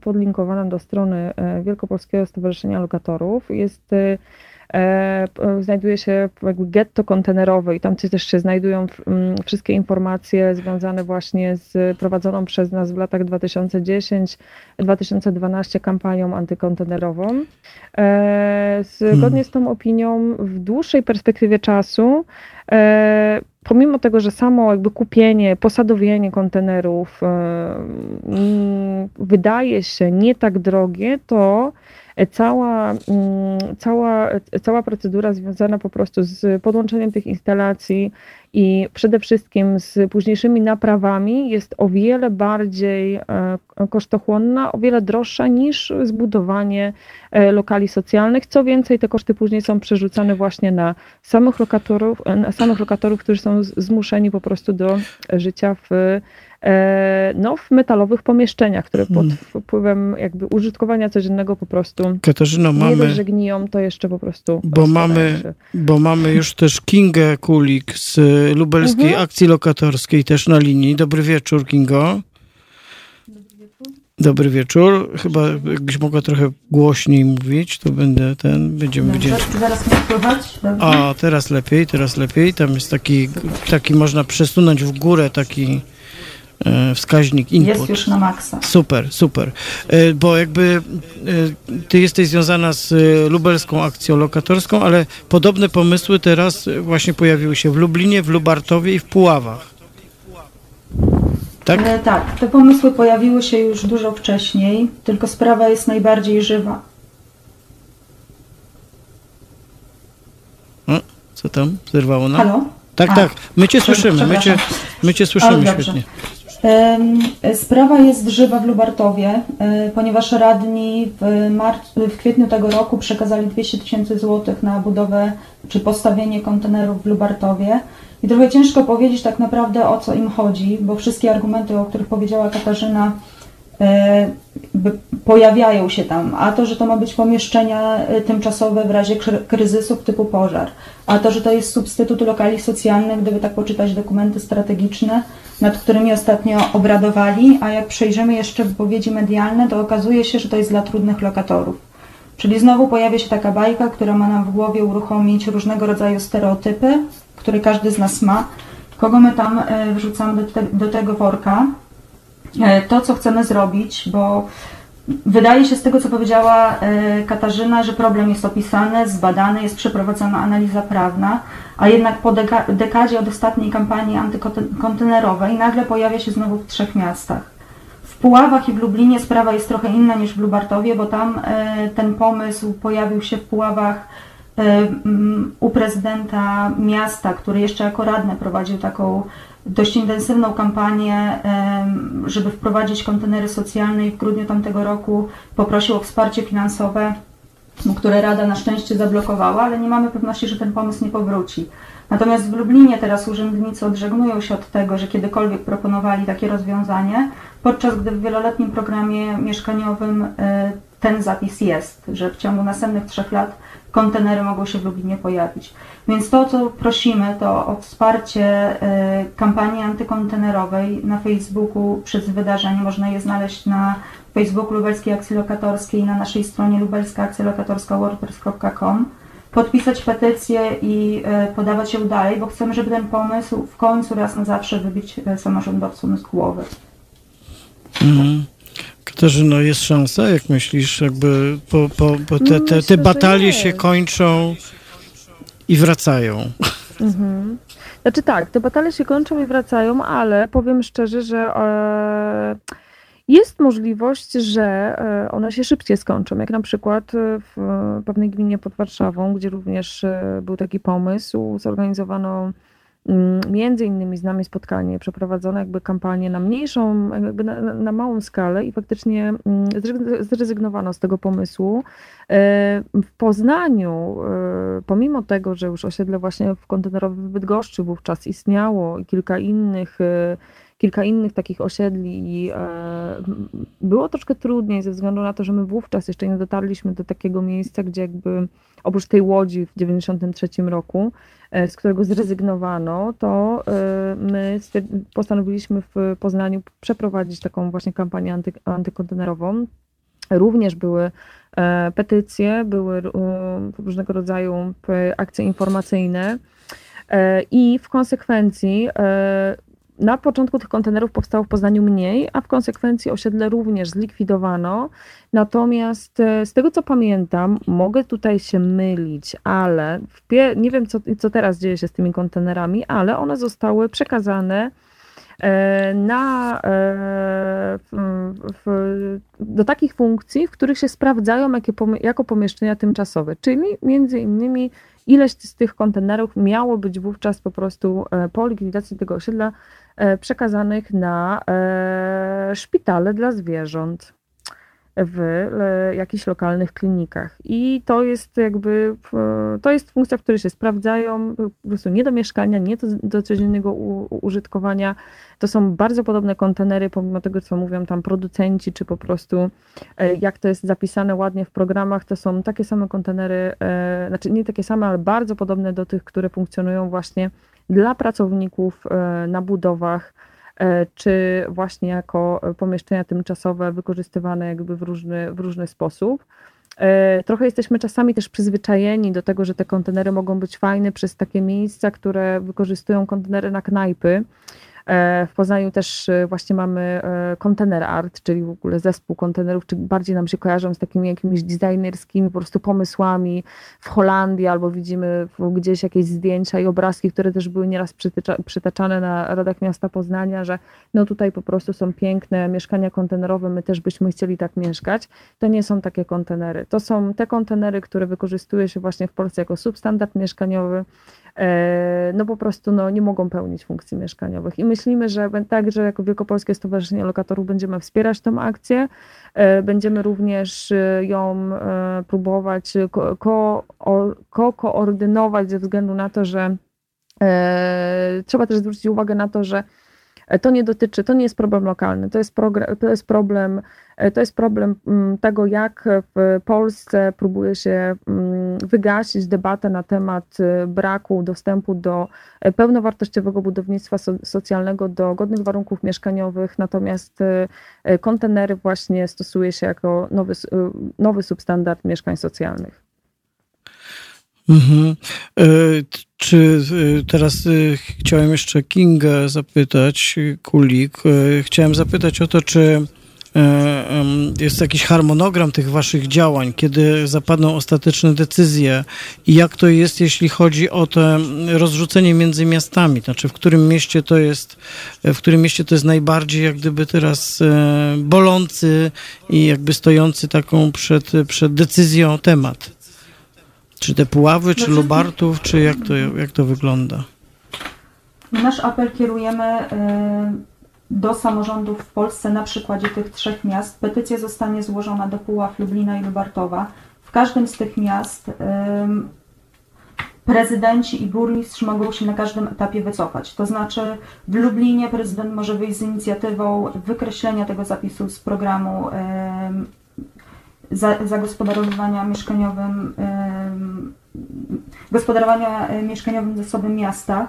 podlinkowana do strony Wielkopolskiego Stowarzyszenia Lokatorów. Jest E, znajduje się jakby getto kontenerowe i tam też się znajdują wszystkie informacje związane właśnie z prowadzoną przez nas w latach 2010-2012 kampanią antykontenerową. E, zgodnie z tą opinią w dłuższej perspektywie czasu e, pomimo tego, że samo jakby kupienie, posadowienie kontenerów wydaje się nie tak drogie, to cała, mm, cała, cała procedura związana po prostu z podłączeniem tych instalacji i przede wszystkim z późniejszymi naprawami jest o wiele bardziej e, kosztochłonna, o wiele droższa niż zbudowanie e, lokali socjalnych. Co więcej, te koszty później są przerzucane właśnie na samych lokatorów, na samych lokatorów, którzy są zmuszeni po prostu do życia w no, w metalowych pomieszczeniach, które pod hmm. wpływem jakby użytkowania codziennego po prostu Katarzyno, nie dość, że gniją, to jeszcze po prostu bo mamy, bo mamy już też Kingę Kulik z lubelskiej mhm. akcji lokatorskiej też na linii. Dobry wieczór, Kingo. Dobry wieczór. Chyba jakbyś mogła trochę głośniej mówić, to będę ten, będziemy wdzięczni. Zaraz mi spływać? A, teraz lepiej, teraz lepiej. Tam jest taki, taki można przesunąć w górę taki E, wskaźnik input. Jest już na maksa. Super, super. E, bo jakby e, ty jesteś związana z lubelską akcją lokatorską, ale podobne pomysły teraz właśnie pojawiły się w Lublinie, w Lubartowie i w Puławach. Tak? E, tak, te pomysły pojawiły się już dużo wcześniej, tylko sprawa jest najbardziej żywa. Co tam? Zerwało nam? Halo? Tak, A, tak. My cię słyszymy. My cię, my cię słyszymy świetnie. Sprawa jest żywa w Lubartowie, e, ponieważ radni w, marcu, w kwietniu tego roku przekazali 200 tysięcy złotych na budowę czy postawienie kontenerów w Lubartowie. I trochę ciężko powiedzieć tak naprawdę o co im chodzi, bo wszystkie argumenty, o których powiedziała Katarzyna, pojawiają się tam. A to, że to ma być pomieszczenia e, tymczasowe w razie kry- kryzysów typu pożar, a to, że to jest substytut lokali socjalnych, gdyby tak poczytać dokumenty strategiczne, nad którymi ostatnio obradowali, a jak przejrzymy jeszcze wypowiedzi medialne, to okazuje się, że to jest dla trudnych lokatorów. Czyli znowu pojawia się taka bajka, która ma nam w głowie uruchomić różnego rodzaju stereotypy, które każdy z nas ma. Kogo my tam e, wrzucamy do, te, do tego worka? E, To, co chcemy zrobić, bo wydaje się z tego, co powiedziała e, Katarzyna, że problem jest opisany, zbadany, jest przeprowadzona analiza prawna, a jednak po deka- dekadzie od ostatniej kampanii antykontenerowej nagle pojawia się znowu w trzech miastach. W Puławach i w Lublinie sprawa jest trochę inna niż w Lubartowie, bo tam e, ten pomysł pojawił się w Puławach u prezydenta miasta, który jeszcze jako radny prowadził taką dość intensywną kampanię, żeby wprowadzić kontenery socjalne i w grudniu tamtego roku poprosił o wsparcie finansowe, które Rada na szczęście zablokowała, ale nie mamy pewności, że ten pomysł nie powróci. Natomiast w Lublinie teraz urzędnicy odżegnują się od tego, że kiedykolwiek proponowali takie rozwiązanie, podczas gdy w wieloletnim programie mieszkaniowym y, ten zapis jest, że w ciągu następnych trzech lat kontenery mogą się w Lublinie pojawić. Więc to, co prosimy, to o wsparcie y, kampanii antykontenerowej na Facebooku przez wydarzenie. Można je znaleźć na Facebooku Lubelskiej Akcji Lokatorskiej i na naszej stronie lubelskaakcjolokatorska.wordpress.com podpisać petycję i y, podawać ją dalej, bo chcemy, żeby ten pomysł w końcu raz na zawsze wybić y, samorządowcom z głowy. Mhm. Katarzyno, jest szansa, jak myślisz, jakby po, po, po te, te, te batalie się kończą i wracają. Mhm. Znaczy tak, te batale się kończą i wracają, ale powiem szczerze, że e, jest możliwość, że e, one się szybciej skończą. Jak na przykład e, w pewnej gminie pod Warszawą, gdzie również był taki pomysł, zorganizowano między innymi z nami spotkanie, przeprowadzono jakby kampanię na mniejszą, jakby na, na- małą skalę i faktycznie mm, zre- zrezygnowano z tego pomysłu. E, W Poznaniu, e, pomimo tego, że już osiedle właśnie w kontenerowym w Bydgoszczy wówczas istniało i kilka innych, e, kilka innych takich osiedli, i, było troszkę trudniej ze względu na to, że my wówczas jeszcze nie dotarliśmy do takiego miejsca, gdzie jakby oprócz tej łodzi w 93 roku, e, z którego zrezygnowano, to e, my postanowiliśmy w Poznaniu przeprowadzić taką właśnie kampanię anty, antykontenerową. Również były e, petycje, były różnego rodzaju akcje informacyjne i w konsekwencji na początku tych kontenerów powstało w Poznaniu mniej, a w konsekwencji osiedle również zlikwidowano. Natomiast e, z tego co pamiętam, mogę tutaj się mylić, ale nie wiem co, co teraz dzieje się z tymi kontenerami, ale one zostały przekazane e, na, e, w, w, do takich funkcji, w których się sprawdzają jakie, jako pomieszczenia tymczasowe, czyli między innymi ileś z tych kontenerów miało być wówczas po prostu po likwidacji tego osiedla przekazanych na e, szpitale dla zwierząt w e, jakichś lokalnych klinikach. I to jest jakby, e, to jest funkcja, w której się sprawdzają, po prostu nie do mieszkania, nie do, do codziennego u, użytkowania. To są bardzo podobne kontenery, pomimo tego, co mówią tam producenci, czy po prostu e, jak to jest zapisane ładnie w programach, to są takie same kontenery, e, znaczy nie takie same, ale bardzo podobne do tych, które funkcjonują właśnie dla pracowników e, na budowach, e, czy właśnie jako pomieszczenia tymczasowe wykorzystywane jakby w różny, w różny sposób. E, Trochę jesteśmy czasami też przyzwyczajeni do tego, że te kontenery mogą być fajne przez takie miejsca, które wykorzystują kontenery na knajpy. E, W Poznaniu też e, właśnie mamy e, Container Art, czyli w ogóle zespół kontenerów, czy bardziej nam się kojarzą z takimi jakimiś designerskimi po prostu pomysłami w Holandii, albo widzimy gdzieś jakieś zdjęcia i obrazki, które też były nieraz przytaczane na radach miasta Poznania, że no tutaj po prostu są piękne mieszkania kontenerowe, my też byśmy chcieli tak mieszkać. To nie są takie kontenery. To są te kontenery, które wykorzystuje się właśnie w Polsce jako substandard mieszkaniowy, no po prostu no, nie mogą pełnić funkcji mieszkaniowych. I myślimy, że tak, że jako Wielkopolskie Stowarzyszenie Lokatorów będziemy wspierać tą akcję, e, będziemy również ją próbować ko, ko, koordynować ze względu na to, że trzeba też zwrócić uwagę na to, że to nie dotyczy, to nie jest problem lokalny, to jest, to jest problem, to jest problem mm, tego, jak w Polsce próbuje się mm, wygasić debatę na temat y, braku dostępu do pełnowartościowego budownictwa socjalnego, do godnych warunków mieszkaniowych, natomiast y, kontenery właśnie stosuje się jako nowy, y, nowy substandard mieszkań socjalnych. Mhm. E, czy e, teraz e, chciałem jeszcze Kinga zapytać, Kulik, chciałem zapytać o to, czy jest jakiś harmonogram tych waszych działań, kiedy zapadną ostateczne decyzje i jak to jest, jeśli chodzi o to rozrzucenie między miastami, znaczy w którym mieście to jest, w którym mieście to jest najbardziej jak gdyby teraz bolący i jakby stojący taką przed, przed decyzją temat. Czy te Puławy, czy Lubartów, czy jak to, jak to wygląda? Nasz apel kierujemy y, do samorządów w Polsce na przykładzie tych trzech miast. Petycja zostanie złożona do Puław, Lublina i Lubartowa. W każdym z tych miast y, prezydenci i burmistrz mogą się na każdym etapie wycofać. To znaczy w Lublinie prezydent może wyjść z inicjatywą wykreślenia tego zapisu z programu zagospodarowania mieszkaniowym, gospodarowania e, mieszkaniowym zasobem miasta.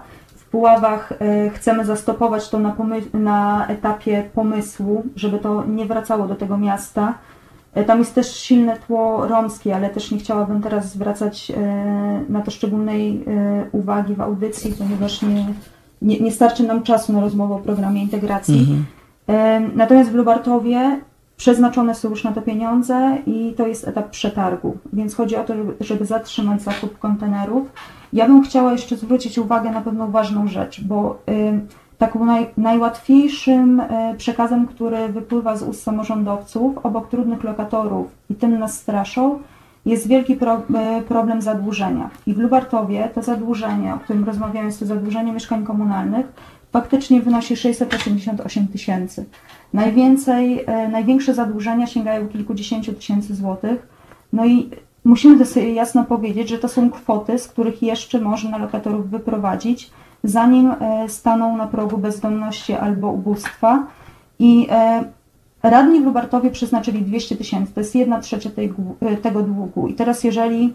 W Puławach e, chcemy zastopować to na, na etapie pomysłu, żeby to nie wracało do tego miasta. E, tam jest też silne tło romskie, ale też nie chciałabym teraz zwracać na to szczególnej uwagi w audycji, ponieważ nie, nie, nie starczy nam czasu na rozmowę o programie integracji. Mhm. Natomiast w Lubartowie Przeznaczone są już na to pieniądze i to jest etap przetargu, więc chodzi o to, żeby zatrzymać zakup kontenerów. Ja bym chciała jeszcze zwrócić uwagę na pewną ważną rzecz, bo y, taką naj, najłatwiejszym y, przekazem, który wypływa z ust samorządowców obok trudnych lokatorów i tym nas straszą, jest wielki pro, y, problem zadłużenia. I w Lubartowie to zadłużenie, o którym rozmawiamy, jest to zadłużenie mieszkań komunalnych, faktycznie wynosi 688 tysięcy. Najwięcej, największe zadłużenia sięgają kilkudziesięciu tysięcy złotych. No i musimy sobie jasno powiedzieć, że to są kwoty, z których jeszcze można lokatorów wyprowadzić, zanim e, staną na progu bezdomności albo ubóstwa. I e, radni w Lubartowie przeznaczyli 200 tysięcy, to jest jedna trzecia tej, tego długu. I teraz jeżeli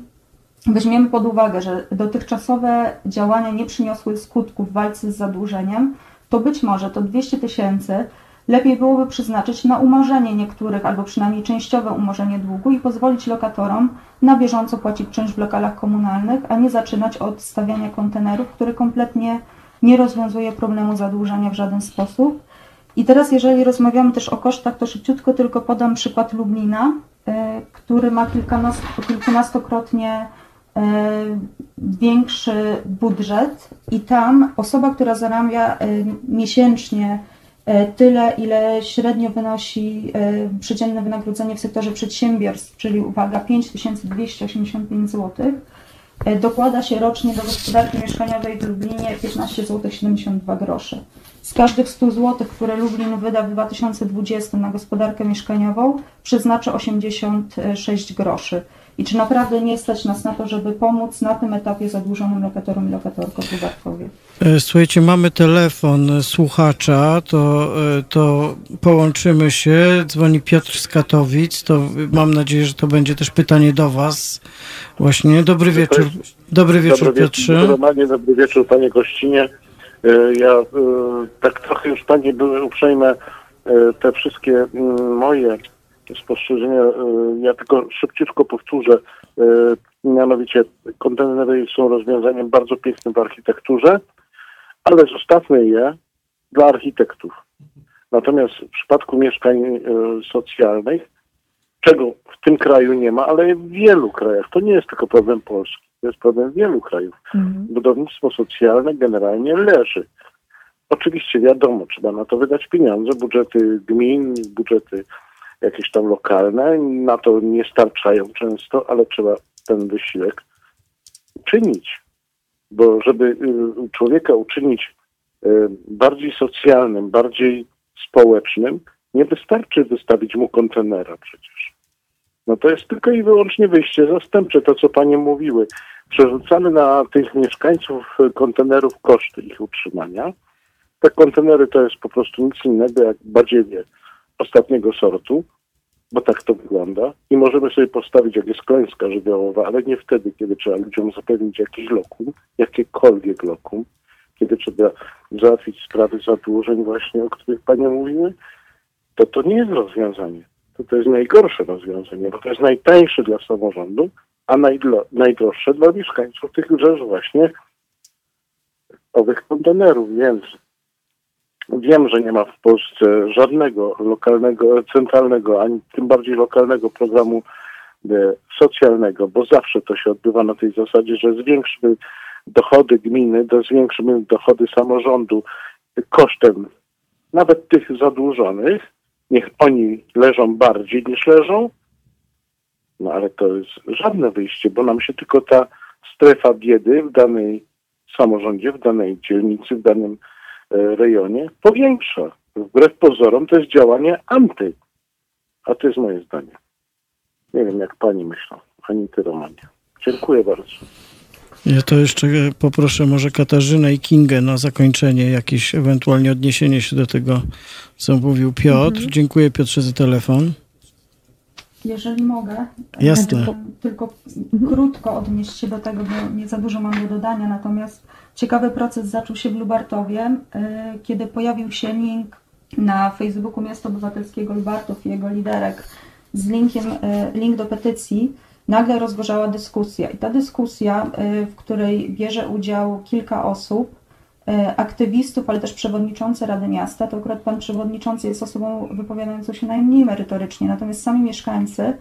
weźmiemy pod uwagę, że dotychczasowe działania nie przyniosły skutków w walce z zadłużeniem, to być może to 200 tysięcy lepiej byłoby przeznaczyć na umorzenie niektórych albo przynajmniej częściowe umorzenie długu i pozwolić lokatorom na bieżąco płacić czynsz w lokalach komunalnych, a nie zaczynać od stawiania kontenerów, który kompletnie nie rozwiązuje problemu zadłużenia w żaden sposób. I teraz, jeżeli rozmawiamy też o kosztach, to szybciutko tylko podam przykład Lublina, y, który ma kilkunastokrotnie y, większy budżet i tam osoba, która zarabia y, miesięcznie E, tyle, ile średnio wynosi e, przeciętne wynagrodzenie w sektorze przedsiębiorstw, czyli uwaga, 5285 zł, e, dokłada się rocznie do gospodarki mieszkaniowej w Lublinie 15 zł 72 grosze. Z każdych 100 zł, które Lublin wyda w 2020 na gospodarkę mieszkaniową, przeznaczy 86 groszy i czy naprawdę nie stać nas na to, żeby pomóc na tym etapie zadłużonym lokatorom i lokatorkom w. E, słuchajcie, mamy telefon słuchacza, to, e, to połączymy się. Dzwoni Piotr z Katowic, to mam nadzieję, że to będzie też pytanie do Was. Właśnie, dobry wieczór. Dobry wieczór, dobry Piotrze. Normalnie dobry wieczór, Panie Gościnie. E, ja tak trochę już Panie były uprzejme te wszystkie moje spostrzeżenia. Ja tylko szybciutko powtórzę. Mianowicie kontenery są rozwiązaniem bardzo pięknym w architekturze, ale zostawmy je dla architektów. Natomiast w przypadku mieszkań e, socjalnych, czego w tym kraju nie ma, ale w wielu krajach, to nie jest tylko problem Polski, to jest problem wielu krajów. Mhm. Budownictwo socjalne generalnie leży. Oczywiście wiadomo, trzeba na to wydać pieniądze, budżety gmin, budżety jakieś tam lokalne. Na to nie starczają często, ale trzeba ten wysiłek czynić. Bo żeby y, człowieka uczynić y, bardziej socjalnym, bardziej społecznym, nie wystarczy wystawić mu kontenera przecież. No to jest tylko i wyłącznie wyjście zastępcze, to co panie mówiły. Przerzucamy na tych mieszkańców kontenerów koszty ich utrzymania. Te kontenery to jest po prostu nic innego jak badziewie ostatniego sortu, bo tak to wygląda. I możemy sobie postawić, jak jest klęska żywiołowa, ale nie wtedy, kiedy trzeba ludziom zapewnić jakiś lokum, jakiekolwiek lokum, kiedy trzeba załatwić sprawy zadłużeń właśnie, o których panie mówiły, to to nie jest rozwiązanie. To to jest najgorsze rozwiązanie, bo to jest najtańsze dla samorządu, a najdroższe dla mieszkańców tych rzeczy właśnie owych kontenerów, więc wiem, że nie ma w Polsce żadnego lokalnego, centralnego, ani tym bardziej lokalnego programu e, socjalnego, bo zawsze to się odbywa na tej zasadzie, że zwiększymy dochody gminy, zwiększymy dochody samorządu kosztem nawet tych zadłużonych, niech oni leżą bardziej niż leżą, no ale to jest żadne wyjście, bo nam się tylko ta strefa biedy w danej samorządzie, w danej dzielnicy, w danym rejonie powiększa. Wbrew pozorom to jest działanie anty. A to jest moje zdanie. Nie wiem, jak pani myślą. Ani ty, Romanie. Dziękuję bardzo. Ja to jeszcze poproszę może Katarzynę i Kingę na zakończenie, jakieś ewentualnie odniesienie się do tego, co mówił Piotr. Mhm. Dziękuję Piotrze za telefon. Jeżeli mogę. Jasne. Tylko, tylko krótko odnieść się do tego, bo nie za dużo mam do dodania. Natomiast ciekawy proces zaczął się w Lubartowie, y, kiedy pojawił się link na Facebooku Miasta Obywatelskiego Lubartów i jego liderek z linkiem, y, link do petycji nagle rozgorzała dyskusja. I ta dyskusja, y, w której bierze udział kilka osób, aktywistów, ale też przewodniczący Rady Miasta, to akurat pan przewodniczący jest osobą wypowiadającą się najmniej merytorycznie, natomiast sami mieszkańcy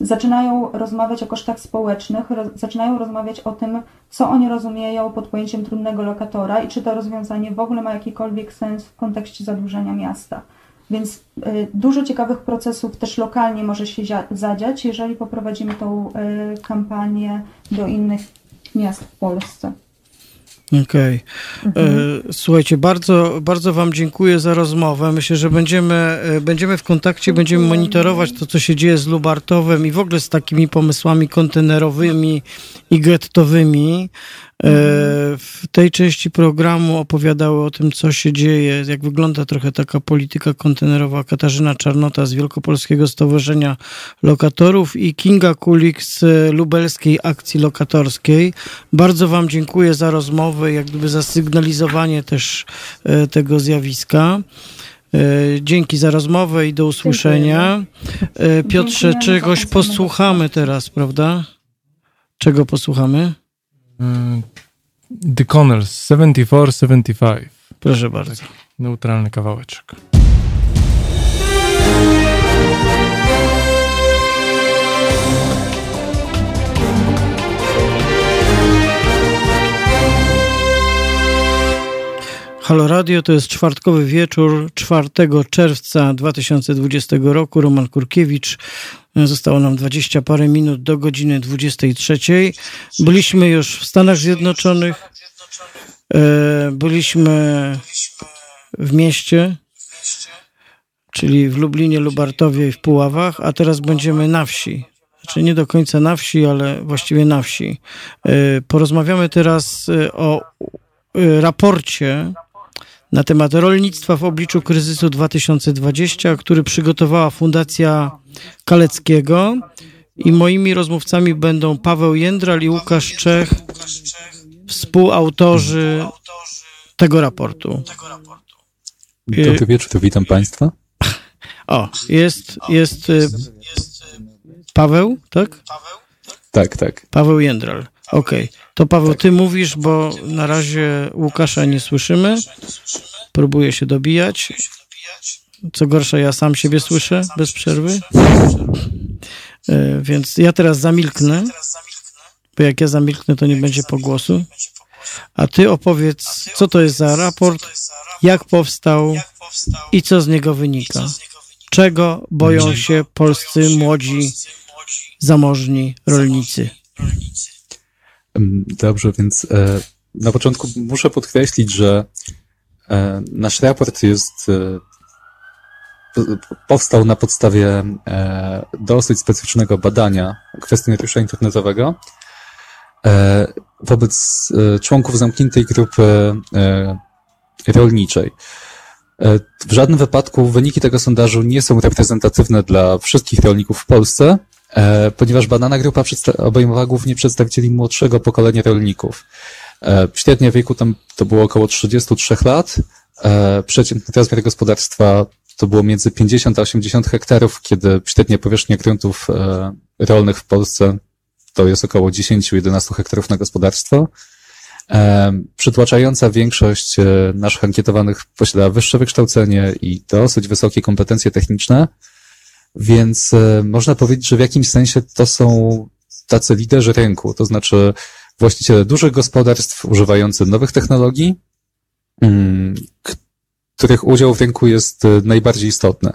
zaczynają rozmawiać o kosztach społecznych, roz, zaczynają rozmawiać o tym, co oni rozumieją pod pojęciem trudnego lokatora i czy to rozwiązanie w ogóle ma jakikolwiek sens w kontekście zadłużenia miasta. Więc y, dużo ciekawych procesów też lokalnie może się zadziać, jeżeli poprowadzimy tą y, kampanię do innych miast w Polsce. Okej. Okay. E, mhm. Słuchajcie, bardzo, bardzo Wam dziękuję za rozmowę. Myślę, że będziemy, e, będziemy w kontakcie, będziemy monitorować to, co się dzieje z Lubartowem i w ogóle z takimi pomysłami kontenerowymi i gettowymi. E, w tej części programu opowiadały o tym, co się dzieje, jak wygląda trochę taka polityka kontenerowa Katarzyna Czarnota z Wielkopolskiego Stowarzyszenia Lokatorów i Kinga Kulik z Lubelskiej Akcji Lokatorskiej. Bardzo Wam dziękuję za rozmowę, jak gdyby za sygnalizowanie też e, tego zjawiska. E, dzięki za rozmowę i do usłyszenia. Piotrze, czegoś posłuchamy teraz, prawda? Czego posłuchamy? The Connors 74-75. Proszę bardzo. Taki neutralny kawałeczek. Halo Radio to jest czwartkowy wieczór 4 czerwca 2020 roku. Roman Kurkiewicz. Zostało nam 20 parę minut do godziny 23. Byliśmy już w Stanach Zjednoczonych. E, byliśmy w mieście, czyli w Lublinie, Lubartowie i w Puławach, a teraz będziemy na wsi. Znaczy nie do końca na wsi, ale właściwie na wsi. E, porozmawiamy teraz e, o raporcie na temat rolnictwa w obliczu kryzysu 2020, który przygotowała Fundacja Kaleckiego. I moimi rozmówcami będą Paweł Jędral i Łukasz Czech, współautorzy tego raportu. Dobry wieczór, to witam Państwa. O, jest, jest y, Paweł, tak? Tak, tak. Paweł Jędral. Okej. Okay. To Paweł, tak. ty mówisz, bo na razie Łukasza nie słyszymy. Próbuję się dobijać. Co gorsza, ja sam siebie słyszę bez przerwy. E, więc ja teraz zamilknę, bo jak ja zamilknę, to nie będzie pogłosu. A ty opowiedz, co to jest za raport, jak powstał i co z niego wynika. Czego boją się polscy młodzi, zamożni rolnicy? Dobrze, więc e, na początku muszę podkreślić, że e, nasz raport jest powstał na podstawie dosyć specyficznego badania kwestionariusza internetowego wobec członków zamkniętej grupy rolniczej. W żadnym wypadku wyniki tego sondażu nie są reprezentatywne dla wszystkich rolników w Polsce, E, ponieważ badana grupa obejmowała głównie przedstawicieli młodszego pokolenia rolników. E, średnia wieku tam to było około 33 lat. E, przeciętny rozmiar gospodarstwa to było między 50 a 80 hektarów, kiedy średnia powierzchnia gruntów rolnych w Polsce to jest około 10-11 hektarów na gospodarstwo. Przytłaczająca większość naszych ankietowanych posiada wyższe wykształcenie i dosyć wysokie kompetencje techniczne. Więc e, można powiedzieć, że w jakimś sensie to są tacy liderzy rynku, to znaczy właściciele dużych gospodarstw używający nowych technologii, mm, których udział w rynku jest e, najbardziej istotny.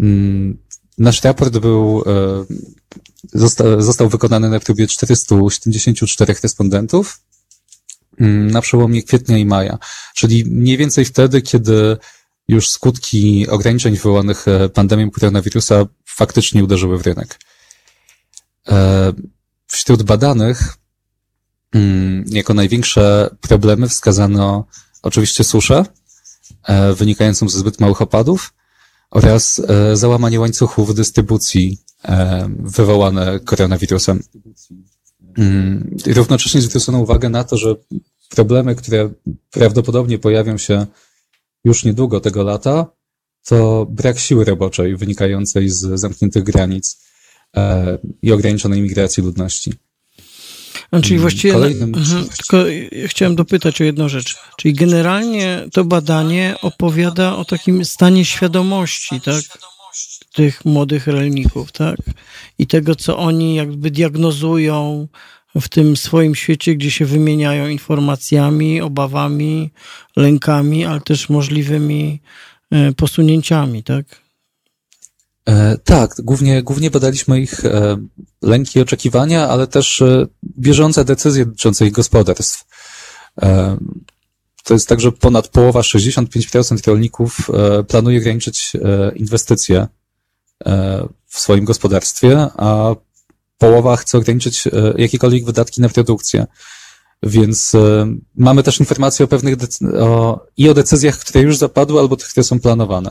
Mm, nasz raport był, e, został, wykonany na próbie 474 respondentów mm, na przełomie kwietnia i maja, czyli mniej więcej wtedy, kiedy już skutki ograniczeń wywołanych e, pandemią koronawirusa faktycznie uderzyły w rynek. E, wśród badanych mm, jako największe problemy wskazano oczywiście suszę, e, wynikającą ze zbyt małych opadów oraz załamanie łańcuchów dystrybucji wywołane koronawirusem. Mm, równocześnie zwrócono uwagę na to, że problemy, które prawdopodobnie pojawią się już niedługo tego lata, to brak siły roboczej wynikającej z zamkniętych granic e, i ograniczonej migracji ludności. A czyli mm, właściwie, Kolejnym... Mhm, tylko chciałem dopytać o jedną rzecz. Czyli generalnie to badanie opowiada o takim stanie świadomości, tak? Tych młodych rolników, tak? I tego, co oni jakby diagnozują, w tym swoim świecie, gdzie się wymieniają informacjami, obawami, lękami, ale też możliwymi e, posunięciami, tak? E, tak, głównie, głównie badaliśmy ich e, lęki i oczekiwania, ale też e, bieżące decyzje dotyczące ich gospodarstw. E, to jest tak, że ponad połowa, 65% rolników e, planuje ograniczyć inwestycje w swoim gospodarstwie, a połowa chce ograniczyć e, jakiekolwiek wydatki na produkcję. Więc e, mamy też informacje o pewnych o, i o decyzjach, które już zapadły, albo tych, które są planowane.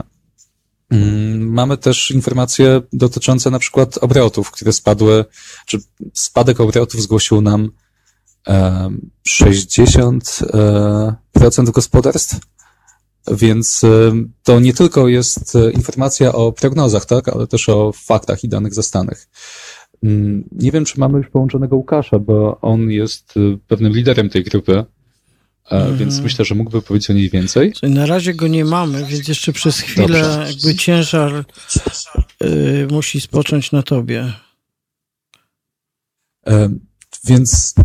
Mm, mamy też informacje dotyczące na przykład obrotów, które spadły, czy spadek obrotów zgłosił nam 60% e, gospodarstw, więc to nie tylko jest informacja o prognozach, tak, ale też o faktach i danych zastanych. Mm, nie wiem, czy mamy już połączonego Łukasza, bo on jest y, pewnym liderem tej grupy, mhm. więc myślę, że mógłby powiedzieć o niej więcej. Na razie go nie mamy, więc jeszcze przez chwilę Dobrze. jakby ciężar y, musi spocząć na tobie. E, więc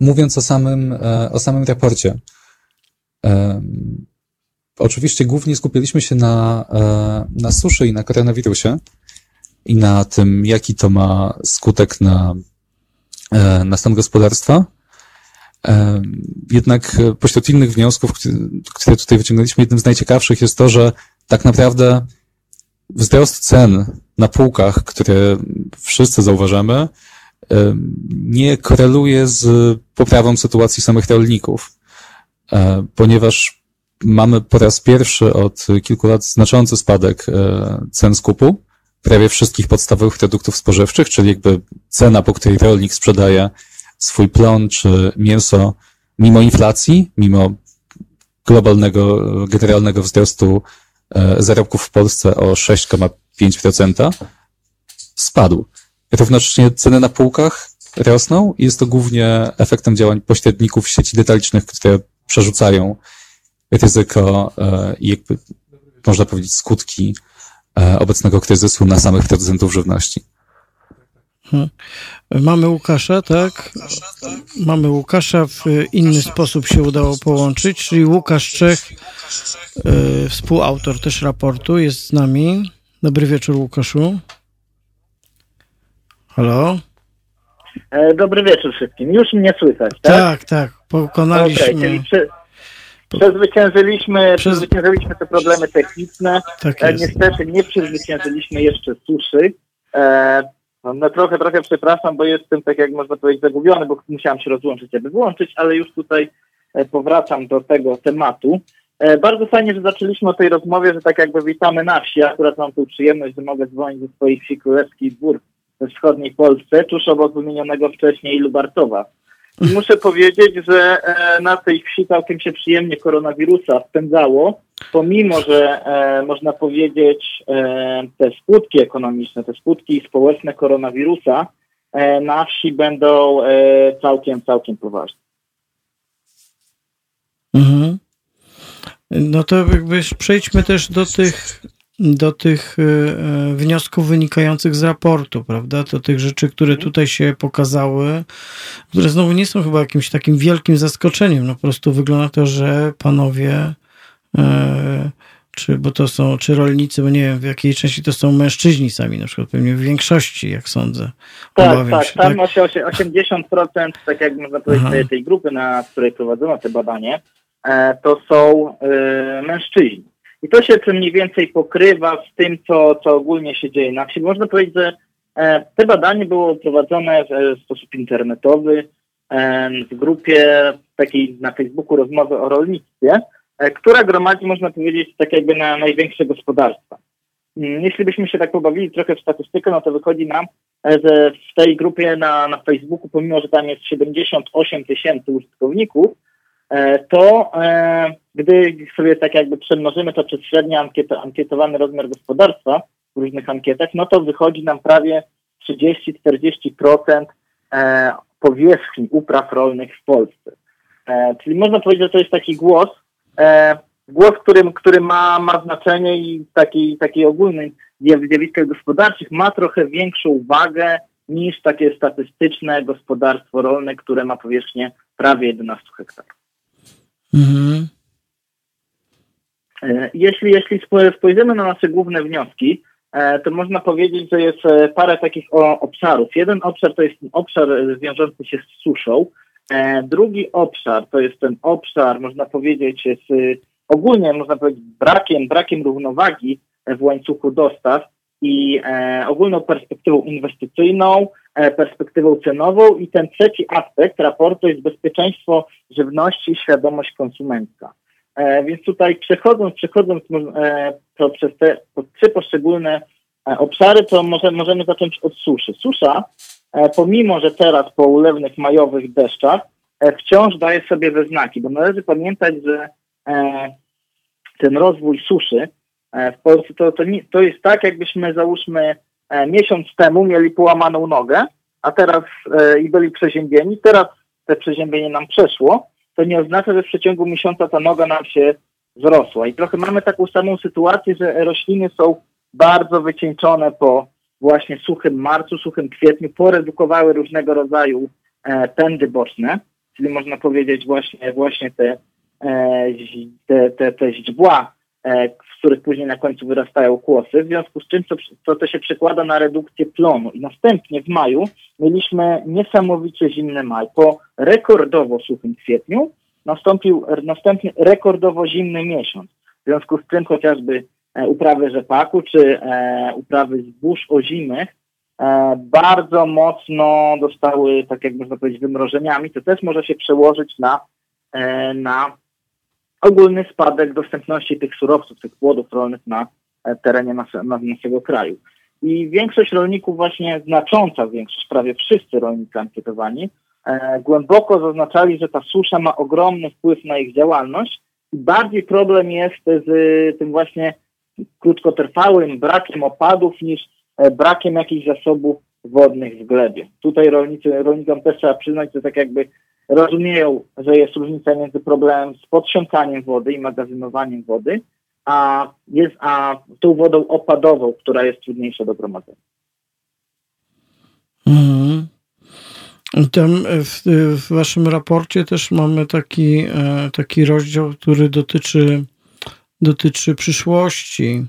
mówiąc o samym, e, o samym raporcie, e, oczywiście głównie skupiliśmy się na, na suszy i na koronawirusie, i na tym, jaki to ma skutek na, e, na stan gospodarstwa. E, jednak pośród innych wniosków, które tutaj wyciągnęliśmy, jednym z najciekawszych jest to, że tak naprawdę wzrost cen na półkach, które wszyscy zauważamy, e, nie koreluje z poprawą sytuacji samych rolników, ponieważ mamy po raz pierwszy od kilku lat znaczący spadek cen skupu prawie wszystkich podstawowych produktów spożywczych, czyli jakby cena, po której rolnik sprzedaje swój plon czy mięso mimo inflacji, mimo globalnego, generalnego wzrostu e, zarobków w Polsce o 6,5% spadł. Równocześnie ceny na półkach rosną i jest to głównie efektem działań pośredników sieci detalicznych, które przerzucają ryzyko e, i jakby można powiedzieć skutki obecnego kryzysu na samych producentów żywności. Hmm. Mamy Łukasza, tak? Mamy Łukasza, w inny sposób się udało połączyć, czyli Łukasz Czech, e, współautor też raportu, jest z nami. Dobry wieczór, Łukaszu. Halo? E, dobry wieczór wszystkim. Już mnie słychać, tak? Tak, tak. Pokonaliśmy. Okay, czyli prze, przezwyciężyliśmy, Przez... przezwyciężyliśmy te problemy techniczne. Tak e, niestety nie przezwyciężyliśmy jeszcze suszy. E, no, no, trochę, trochę przepraszam, bo jestem tak jak można powiedzieć zagubiony, bo musiałem się rozłączyć, aby włączyć, ale już tutaj e, powracam do tego tematu. E, bardzo fajnie, że zaczęliśmy o tej rozmowie, że tak jakby witamy na wsi. Ja akurat mam tu przyjemność, że mogę dzwonić ze swoich wsi Królewski Dwór we wschodniej Polsce, tuż obok wymienionego wcześniej Lubartowa. Muszę powiedzieć, że e, na tej wsi całkiem się przyjemnie koronawirusa spędzało, pomimo, że e, można powiedzieć te skutki ekonomiczne, te skutki społeczne koronawirusa na wsi będą całkiem, całkiem poważne. Mhm. No to jakby przejdźmy też do tych, do tych e, e, wniosków wynikających z raportu, prawda? Do tych rzeczy, które mhm. tutaj się pokazały, które znowu nie są chyba jakimś takim wielkim zaskoczeniem. No po prostu wygląda to, że panowie, e, czy, bo to są, czy rolnicy, bo nie wiem w jakiej części to są mężczyźni sami, na przykład pewnie w większości, jak sądzę. Tak, tak, się, tam tak? 80%, tak jak można powiedzieć, tej, tej grupy, na której prowadzono te badanie, to są mężczyźni. I to się mniej więcej pokrywa z tym, co, co ogólnie się dzieje na wsi. Można powiedzieć, że e, te badanie było prowadzone w sposób internetowy w grupie takiej na Facebooku rozmowy o rolnictwie, która gromadzi, można powiedzieć, tak jakby na największe gospodarstwa. Mm, jeśli byśmy się tak pobawili trochę w statystykę, no to wychodzi nam, że w tej grupie na, na Facebooku, pomimo, że tam jest 78 tysięcy użytkowników, E, to e, gdy sobie tak jakby przemnożymy to przez średnio ankiet, ankietowany rozmiar gospodarstwa w różnych ankietach, no to wychodzi nam prawie 30-40% e, powierzchni upraw rolnych w Polsce. Czyli można powiedzieć, że to jest taki głos, głos, który, który ma, ma znaczenie i taki, taki ogólny w zjawiskach gospodarczych ma trochę większą wagę niż takie statystyczne gospodarstwo rolne, które ma powierzchnię prawie 11 hektarów. Mhm. E, jeśli, jeśli spojrzymy na nasze główne wnioski, e, to można powiedzieć, że jest e, parę takich obszarów. Jeden obszar to jest ten obszar wiążący się z suszą. Drugi obszar to jest ten obszar, można powiedzieć, z ogólnie można powiedzieć brakiem, brakiem równowagi w łańcuchu dostaw i ogólną perspektywą inwestycyjną, E, perspektywą cenową i ten trzeci aspekt raportu jest bezpieczeństwo żywności i świadomość konsumencka. E, więc tutaj przechodząc, przechodząc e, to przez te trzy poszczególne obszary, to może, możemy zacząć od suszy. Susza, pomimo że teraz po ulewnych majowych deszczach, wciąż daje sobie we znaki, bo należy pamiętać, że ten rozwój suszy w Polsce to, to, nie, to jest tak, jakbyśmy załóżmy E, miesiąc temu mieli połamaną nogę, a teraz e, i byli przeziębieni, teraz te przeziębienie nam przeszło, to nie oznacza, że w przeciągu miesiąca ta noga nam się wzrosła. I trochę mamy taką samą sytuację, że rośliny są bardzo wycieńczone po właśnie suchym marcu, suchym kwietniu, poredukowały różnego rodzaju e, pędy boczne, czyli można powiedzieć właśnie, właśnie te, e, te, te, te źdźbła E, z których później na końcu wyrastają kłosy, w związku z czym to, to, to się przekłada na redukcję plonu. I następnie w maju mieliśmy niesamowicie zimny maj. Po rekordowo suchym kwietniu nastąpił następny rekordowo zimny miesiąc. W związku z tym chociażby e, uprawy rzepaku czy e, uprawy zbóż ozimych e, bardzo mocno dostały, tak jak można powiedzieć, wymrożeniami, to też może się przełożyć na, e, na ogólny spadek dostępności tych surowców, tych płodów rolnych na e, terenie naszego kraju. I większość rolników, właśnie znacząca większość, prawie wszyscy rolnicy ankietowani, e, głęboko zaznaczali, że ta susza ma ogromny wpływ na ich działalność i bardziej problem jest z tym właśnie krótkotrwałym brakiem opadów niż e, brakiem jakichś zasobów wodnych w glebie. Tutaj rolnicy, rolnikom też trzeba przyznać, że tak jakby rozumieją, że jest różnica między problemem z podsiąkaniem wody i magazynowaniem wody, a, jest, a tą wodą opadową, która jest trudniejsza do gromadzenia. Mhm. Tam w, w, waszym raporcie też mamy taki, e, taki rozdział, który dotyczy, dotyczy przyszłości.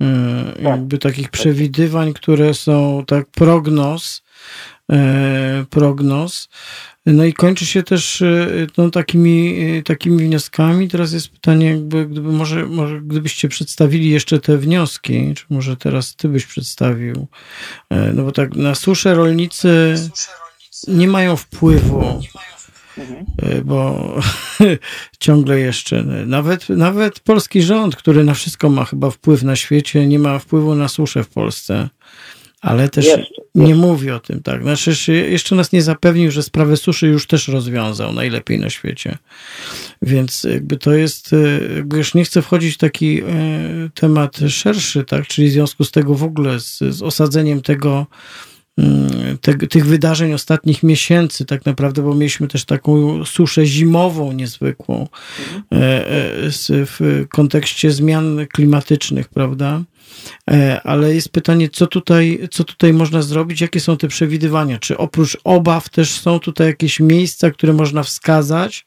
E, tak. Jakby takich przewidywań, które są tak prognoz prognoz. No i kończy się też no, takimi, takimi wnioskami. Teraz jest pytanie, jakby, gdyby może, może gdybyście przedstawili jeszcze te wnioski, czy może teraz ty byś przedstawił. No bo tak na suszę rolnicy nie mają wpływu Mhm. bo ciągle jeszcze, nawet, nawet polski rząd, który na wszystko ma chyba wpływ na świecie, nie ma wpływu na suszę w Polsce. Ale też jeszcze, nie jeszcze. mówi o tym, tak. Znaczy, jeszcze nas nie zapewnił, że sprawę suszy już też rozwiązał najlepiej na świecie. Więc jakby to jest, e, jakby już nie chcę wchodzić w taki e, temat szerszy, tak, czyli w związku z tego w ogóle, z, z osadzeniem tego te, tych wydarzeń ostatnich miesięcy, tak naprawdę, bo mieliśmy też taką suszę zimową niezwykłą mhm. e, e, w kontekście zmian klimatycznych, prawda? E, ale jest pytanie, co tutaj, co tutaj można zrobić, jakie są te przewidywania? Czy oprócz obaw też są tutaj jakieś miejsca, które można wskazać,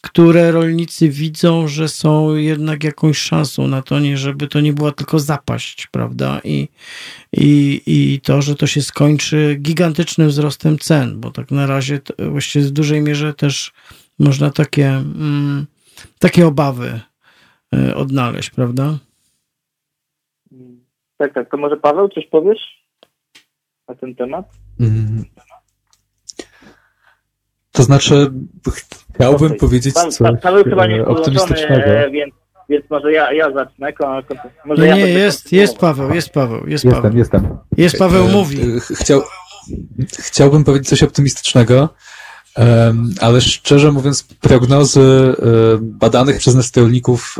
które rolnicy widzą, że są jednak jakąś szansą na to, nie, żeby to nie była tylko zapaść, prawda? I, i, I to, że to się skończy gigantycznym wzrostem cen, bo tak na razie właściwie w dużej mierze też można takie, mm, takie obawy y, odnaleźć, prawda? Tak, tak. To może Paweł, coś powiesz na ten temat? Mm. To znaczy, chciałbym powiedzieć pan, coś Paweł chyba nie optymistycznego. E, więc, więc może ja, ja zacznę. Może nie, ja nie jest, jest Paweł, jest Paweł, jest jestem, Paweł. Jestem, Jest Paweł, e, mówi. Chciał, chciałbym powiedzieć coś optymistycznego, ale szczerze mówiąc, prognozy e, badanych przez nas rolników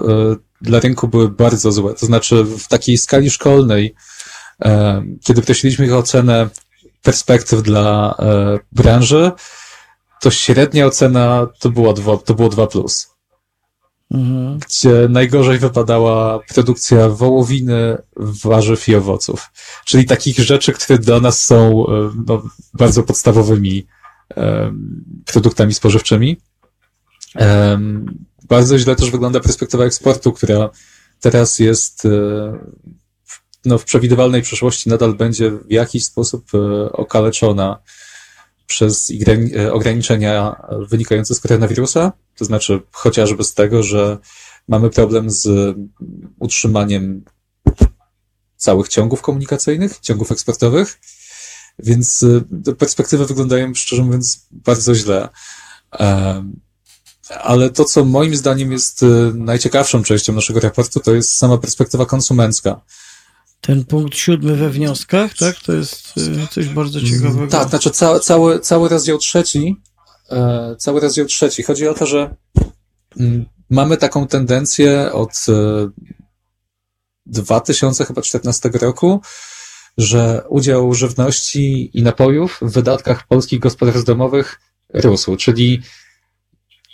dla rynku były bardzo złe. To znaczy, w takiej skali szkolnej, kiedy prosiliśmy ich o ocenę perspektyw dla branży, to średnia ocena to było 2, to było 2 plus. Mhm. Gdzie najgorzej wypadała produkcja wołowiny, warzyw i owoców. Czyli takich rzeczy, które dla nas są e, no, bardzo podstawowymi um, produktami spożywczymi. Um, bardzo źle też wygląda perspektywa eksportu, która teraz jest no, w przewidywalnej przyszłości nadal będzie w jakiś sposób okaleczona przez e, ograniczenia wynikające z koronawirusa, to znaczy chociażby z tego, że mamy problem z utrzymaniem całych ciągów komunikacyjnych, ciągów eksportowych, więc e, perspektywy wyglądają, szczerze mówiąc, bardzo źle. E, ale to, co moim zdaniem jest najciekawszą częścią naszego raportu, to jest sama perspektywa konsumencka. Ten punkt siódmy we wnioskach, tak? To jest y, coś bardzo mm, ciekawego. Tak, znaczy ca cały, cały rozdział trzeci, e, cały rozdział trzeci. Chodzi o to, że mm, mamy taką tendencję od 2014 e, roku, że udział żywności i napojów w wydatkach polskich gospodarstw domowych rósł, czyli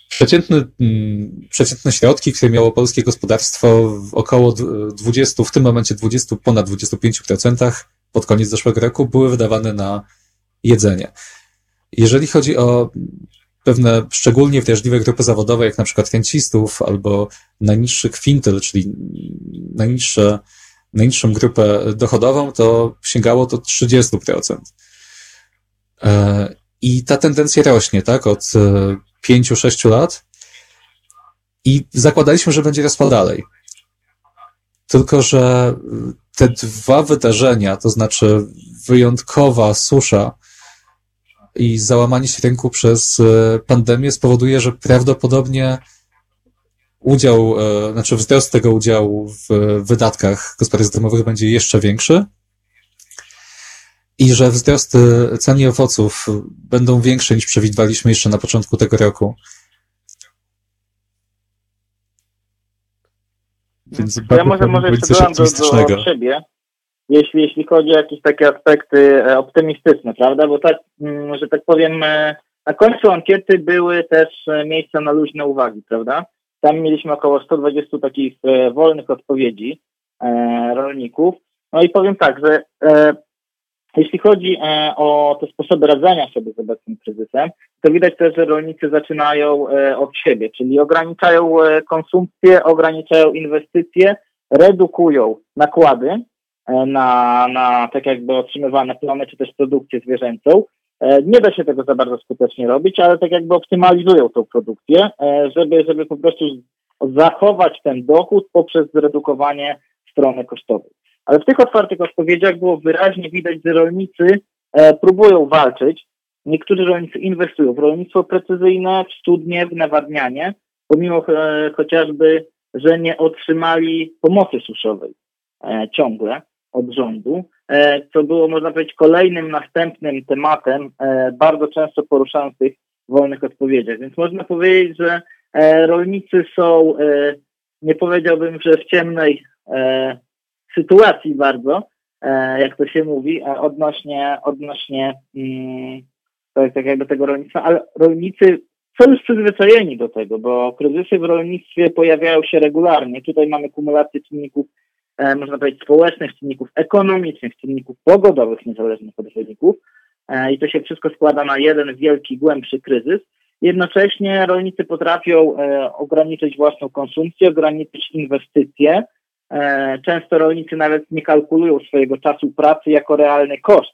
Przeciętny, mm, przeciętne środki, które miało polskie gospodarstwo w około 20, w tym momencie 20, ponad 25% pod koniec zeszłego roku były wydawane na jedzenie. Jeżeli chodzi o pewne szczególnie wrażliwe grupy zawodowe, jak na przykład rencistów albo najniższy kwintyl, czyli najniższe, najniższą grupę dochodową, to sięgało to 30%. E, I ta tendencja rośnie, tak, od e, pięciu, sześciu lat i zakładaliśmy, że będzie rosła dalej. Tylko, że te dwa wydarzenia, to znaczy wyjątkowa susza i załamanie się rynku przez e, pandemię spowoduje, że prawdopodobnie udział, e, znaczy wzrost tego udziału w wydatkach gospodarstw domowych będzie jeszcze większy i że wzrosty cen owoców będą większe niż przewidywaliśmy jeszcze na początku tego roku. Więc ja może, może jeszcze dodam do, do siebie, jeśli, jeśli chodzi o jakieś takie aspekty e, optymistyczne, prawda? Bo tak, mm, że tak powiem, e, na końcu ankiety były też e, miejsca na luźne uwagi, prawda? Tam mieliśmy około 120 takich wolnych odpowiedzi rolników. No i powiem tak, że jeśli chodzi e, o te sposoby radzenia sobie z obecnym kryzysem, to widać też, że rolnicy zaczynają e, od siebie, czyli ograniczają e, konsumpcję, ograniczają inwestycje, redukują nakłady na, na tak jakby otrzymywane plony, czy też produkcję zwierzęcą. Nie da się tego za bardzo skutecznie robić, ale tak jakby optymalizują tą produkcję, żeby, żeby po prostu zachować ten dochód poprzez zredukowanie strony kosztowej. Ale w tych otwartych odpowiedziach było wyraźnie widać, że rolnicy e, próbują walczyć. Niektórzy rolnicy inwestują w rolnictwo precyzyjne, w studnie, w nawadnianie, pomimo chociażby, że nie otrzymali pomocy suszowej ciągle od rządu. E, co było, można powiedzieć, kolejnym następnym tematem, e, bardzo często poruszanym w tych wolnych odpowiedziach. Więc można powiedzieć, że e, rolnicy są, nie powiedziałbym, że w ciemnej sytuacji bardzo, jak to się mówi, odnośnie, odnośnie mm, tak, tak jakby tego rolnictwa, ale rolnicy są już przyzwyczajeni do tego, bo kryzysy w rolnictwie pojawiają się regularnie. Tutaj mamy kumulację czynników E, można powiedzieć, społecznych czynników, ekonomicznych czynników, pogodowych, niezależnych od wyników. E, I to się wszystko składa na jeden wielki, głębszy kryzys. Jednocześnie rolnicy potrafią e, ograniczyć własną konsumpcję, ograniczyć inwestycje. Często rolnicy nawet nie kalkulują swojego czasu pracy jako realny koszt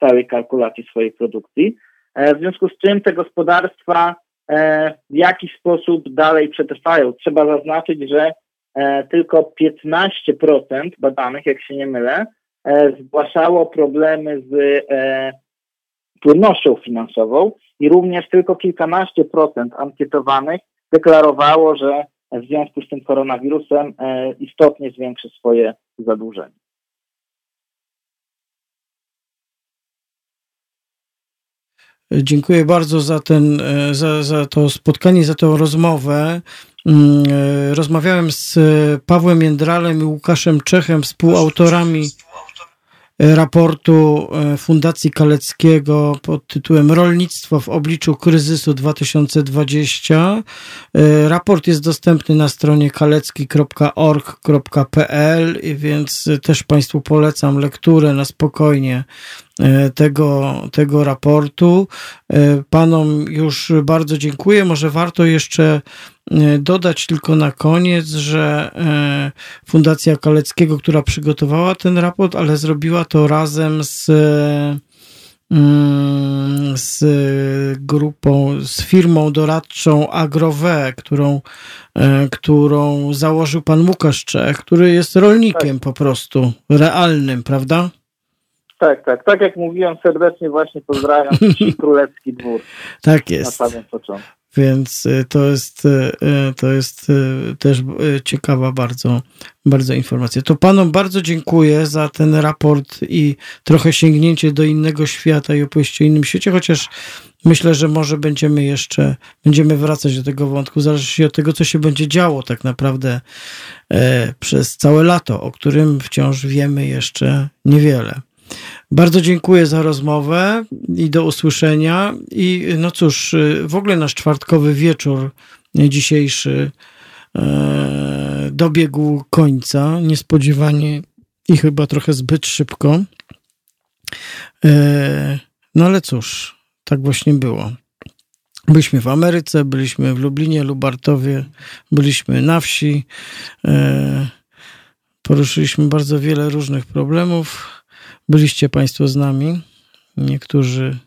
całej kalkulacji swojej produkcji. W związku z czym te gospodarstwa w jakiś sposób dalej przetrwają. Trzeba zaznaczyć, że E, tylko 15% badanych, jak się nie mylę, e, zgłaszało problemy z e, płynnością finansową i również tylko kilkanaście procent ankietowanych deklarowało, że w związku z tym koronawirusem istotnie zwiększy swoje zadłużenie. Dziękuję bardzo za, ten, za, za to spotkanie, za tę rozmowę. Mm, e, rozmawiałem z Pawłem Jędralem i Łukaszem Czechem, współautorami raportu e, Fundacji Kaleckiego pod tytułem Rolnictwo w obliczu kryzysu 2020. E, raport jest dostępny na stronie kalecki.org.pl, więc też Państwu polecam lekturę na spokojnie tego, tego raportu. Panom już bardzo dziękuję. Może warto jeszcze dodać tylko na koniec, że Fundacja Kaleckiego, która przygotowała ten raport, ale zrobiła to razem z mm, z grupą, z firmą doradczą Agrowe, którą, e, którą założył pan Łukasz Czech, który jest rolnikiem tak. po prostu, realnym, prawda? Tak, tak. Tak jak mówiłem, serdecznie właśnie pozdrawiam Królewski Dwór. Tak jest. Na samym początku. Więc y, to jest, y, y, to jest też ciekawa bardzo, bardzo informacja. To panom bardzo dziękuję za ten raport i trochę sięgnięcie do innego świata i opowieści o innym świecie, chociaż myślę, że może będziemy jeszcze, będziemy wracać do tego wątku, zależy od tego, co się będzie działo tak naprawdę e, przez całe lato, o którym wciąż wiemy jeszcze niewiele. Bardzo dziękuję za rozmowę i do usłyszenia. I no cóż, w ogóle nasz czwartkowy wieczór dzisiejszy e, dobiegł końca, niespodziewanie i chyba trochę zbyt szybko. E, no ale cóż, tak właśnie było. Byliśmy w Ameryce, byliśmy w Lublinie, Lubartowie, byliśmy na wsi. E, poruszyliśmy bardzo wiele różnych problemów Byliście Państwo z nami, niektórzy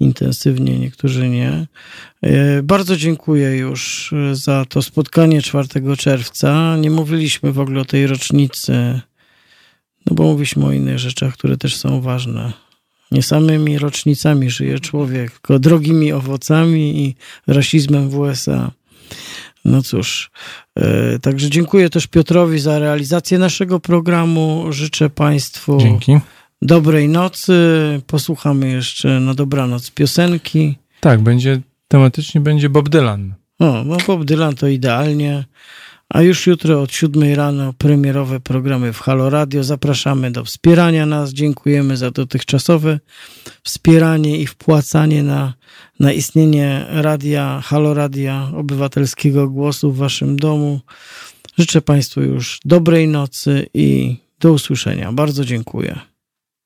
intensywnie, niektórzy nie. E, bardzo dziękuję już za to spotkanie 4 czerwca. Nie mówiliśmy w ogóle o tej rocznicy, no bo mówiliśmy o innych rzeczach, które też są ważne. Nie samymi rocznicami żyje człowiek, tylko drogimi owocami i rasizmem w USA. No cóż, e, także dziękuję też Piotrowi za realizację naszego programu. Życzę Państwu. Dzięki dobrej nocy. Posłuchamy jeszcze na dobranoc piosenki. Tak, będzie tematycznie będzie Bob Dylan. O, no Bob Dylan to idealnie. A już jutro od 7 rano premierowe programy w Halo Radio. Zapraszamy do wspierania nas. Dziękujemy za dotychczasowe wspieranie i wpłacanie na, na istnienie radia, Halo Radia Obywatelskiego Głosu w Waszym domu. Życzę Państwu już dobrej nocy i do usłyszenia. Bardzo dziękuję.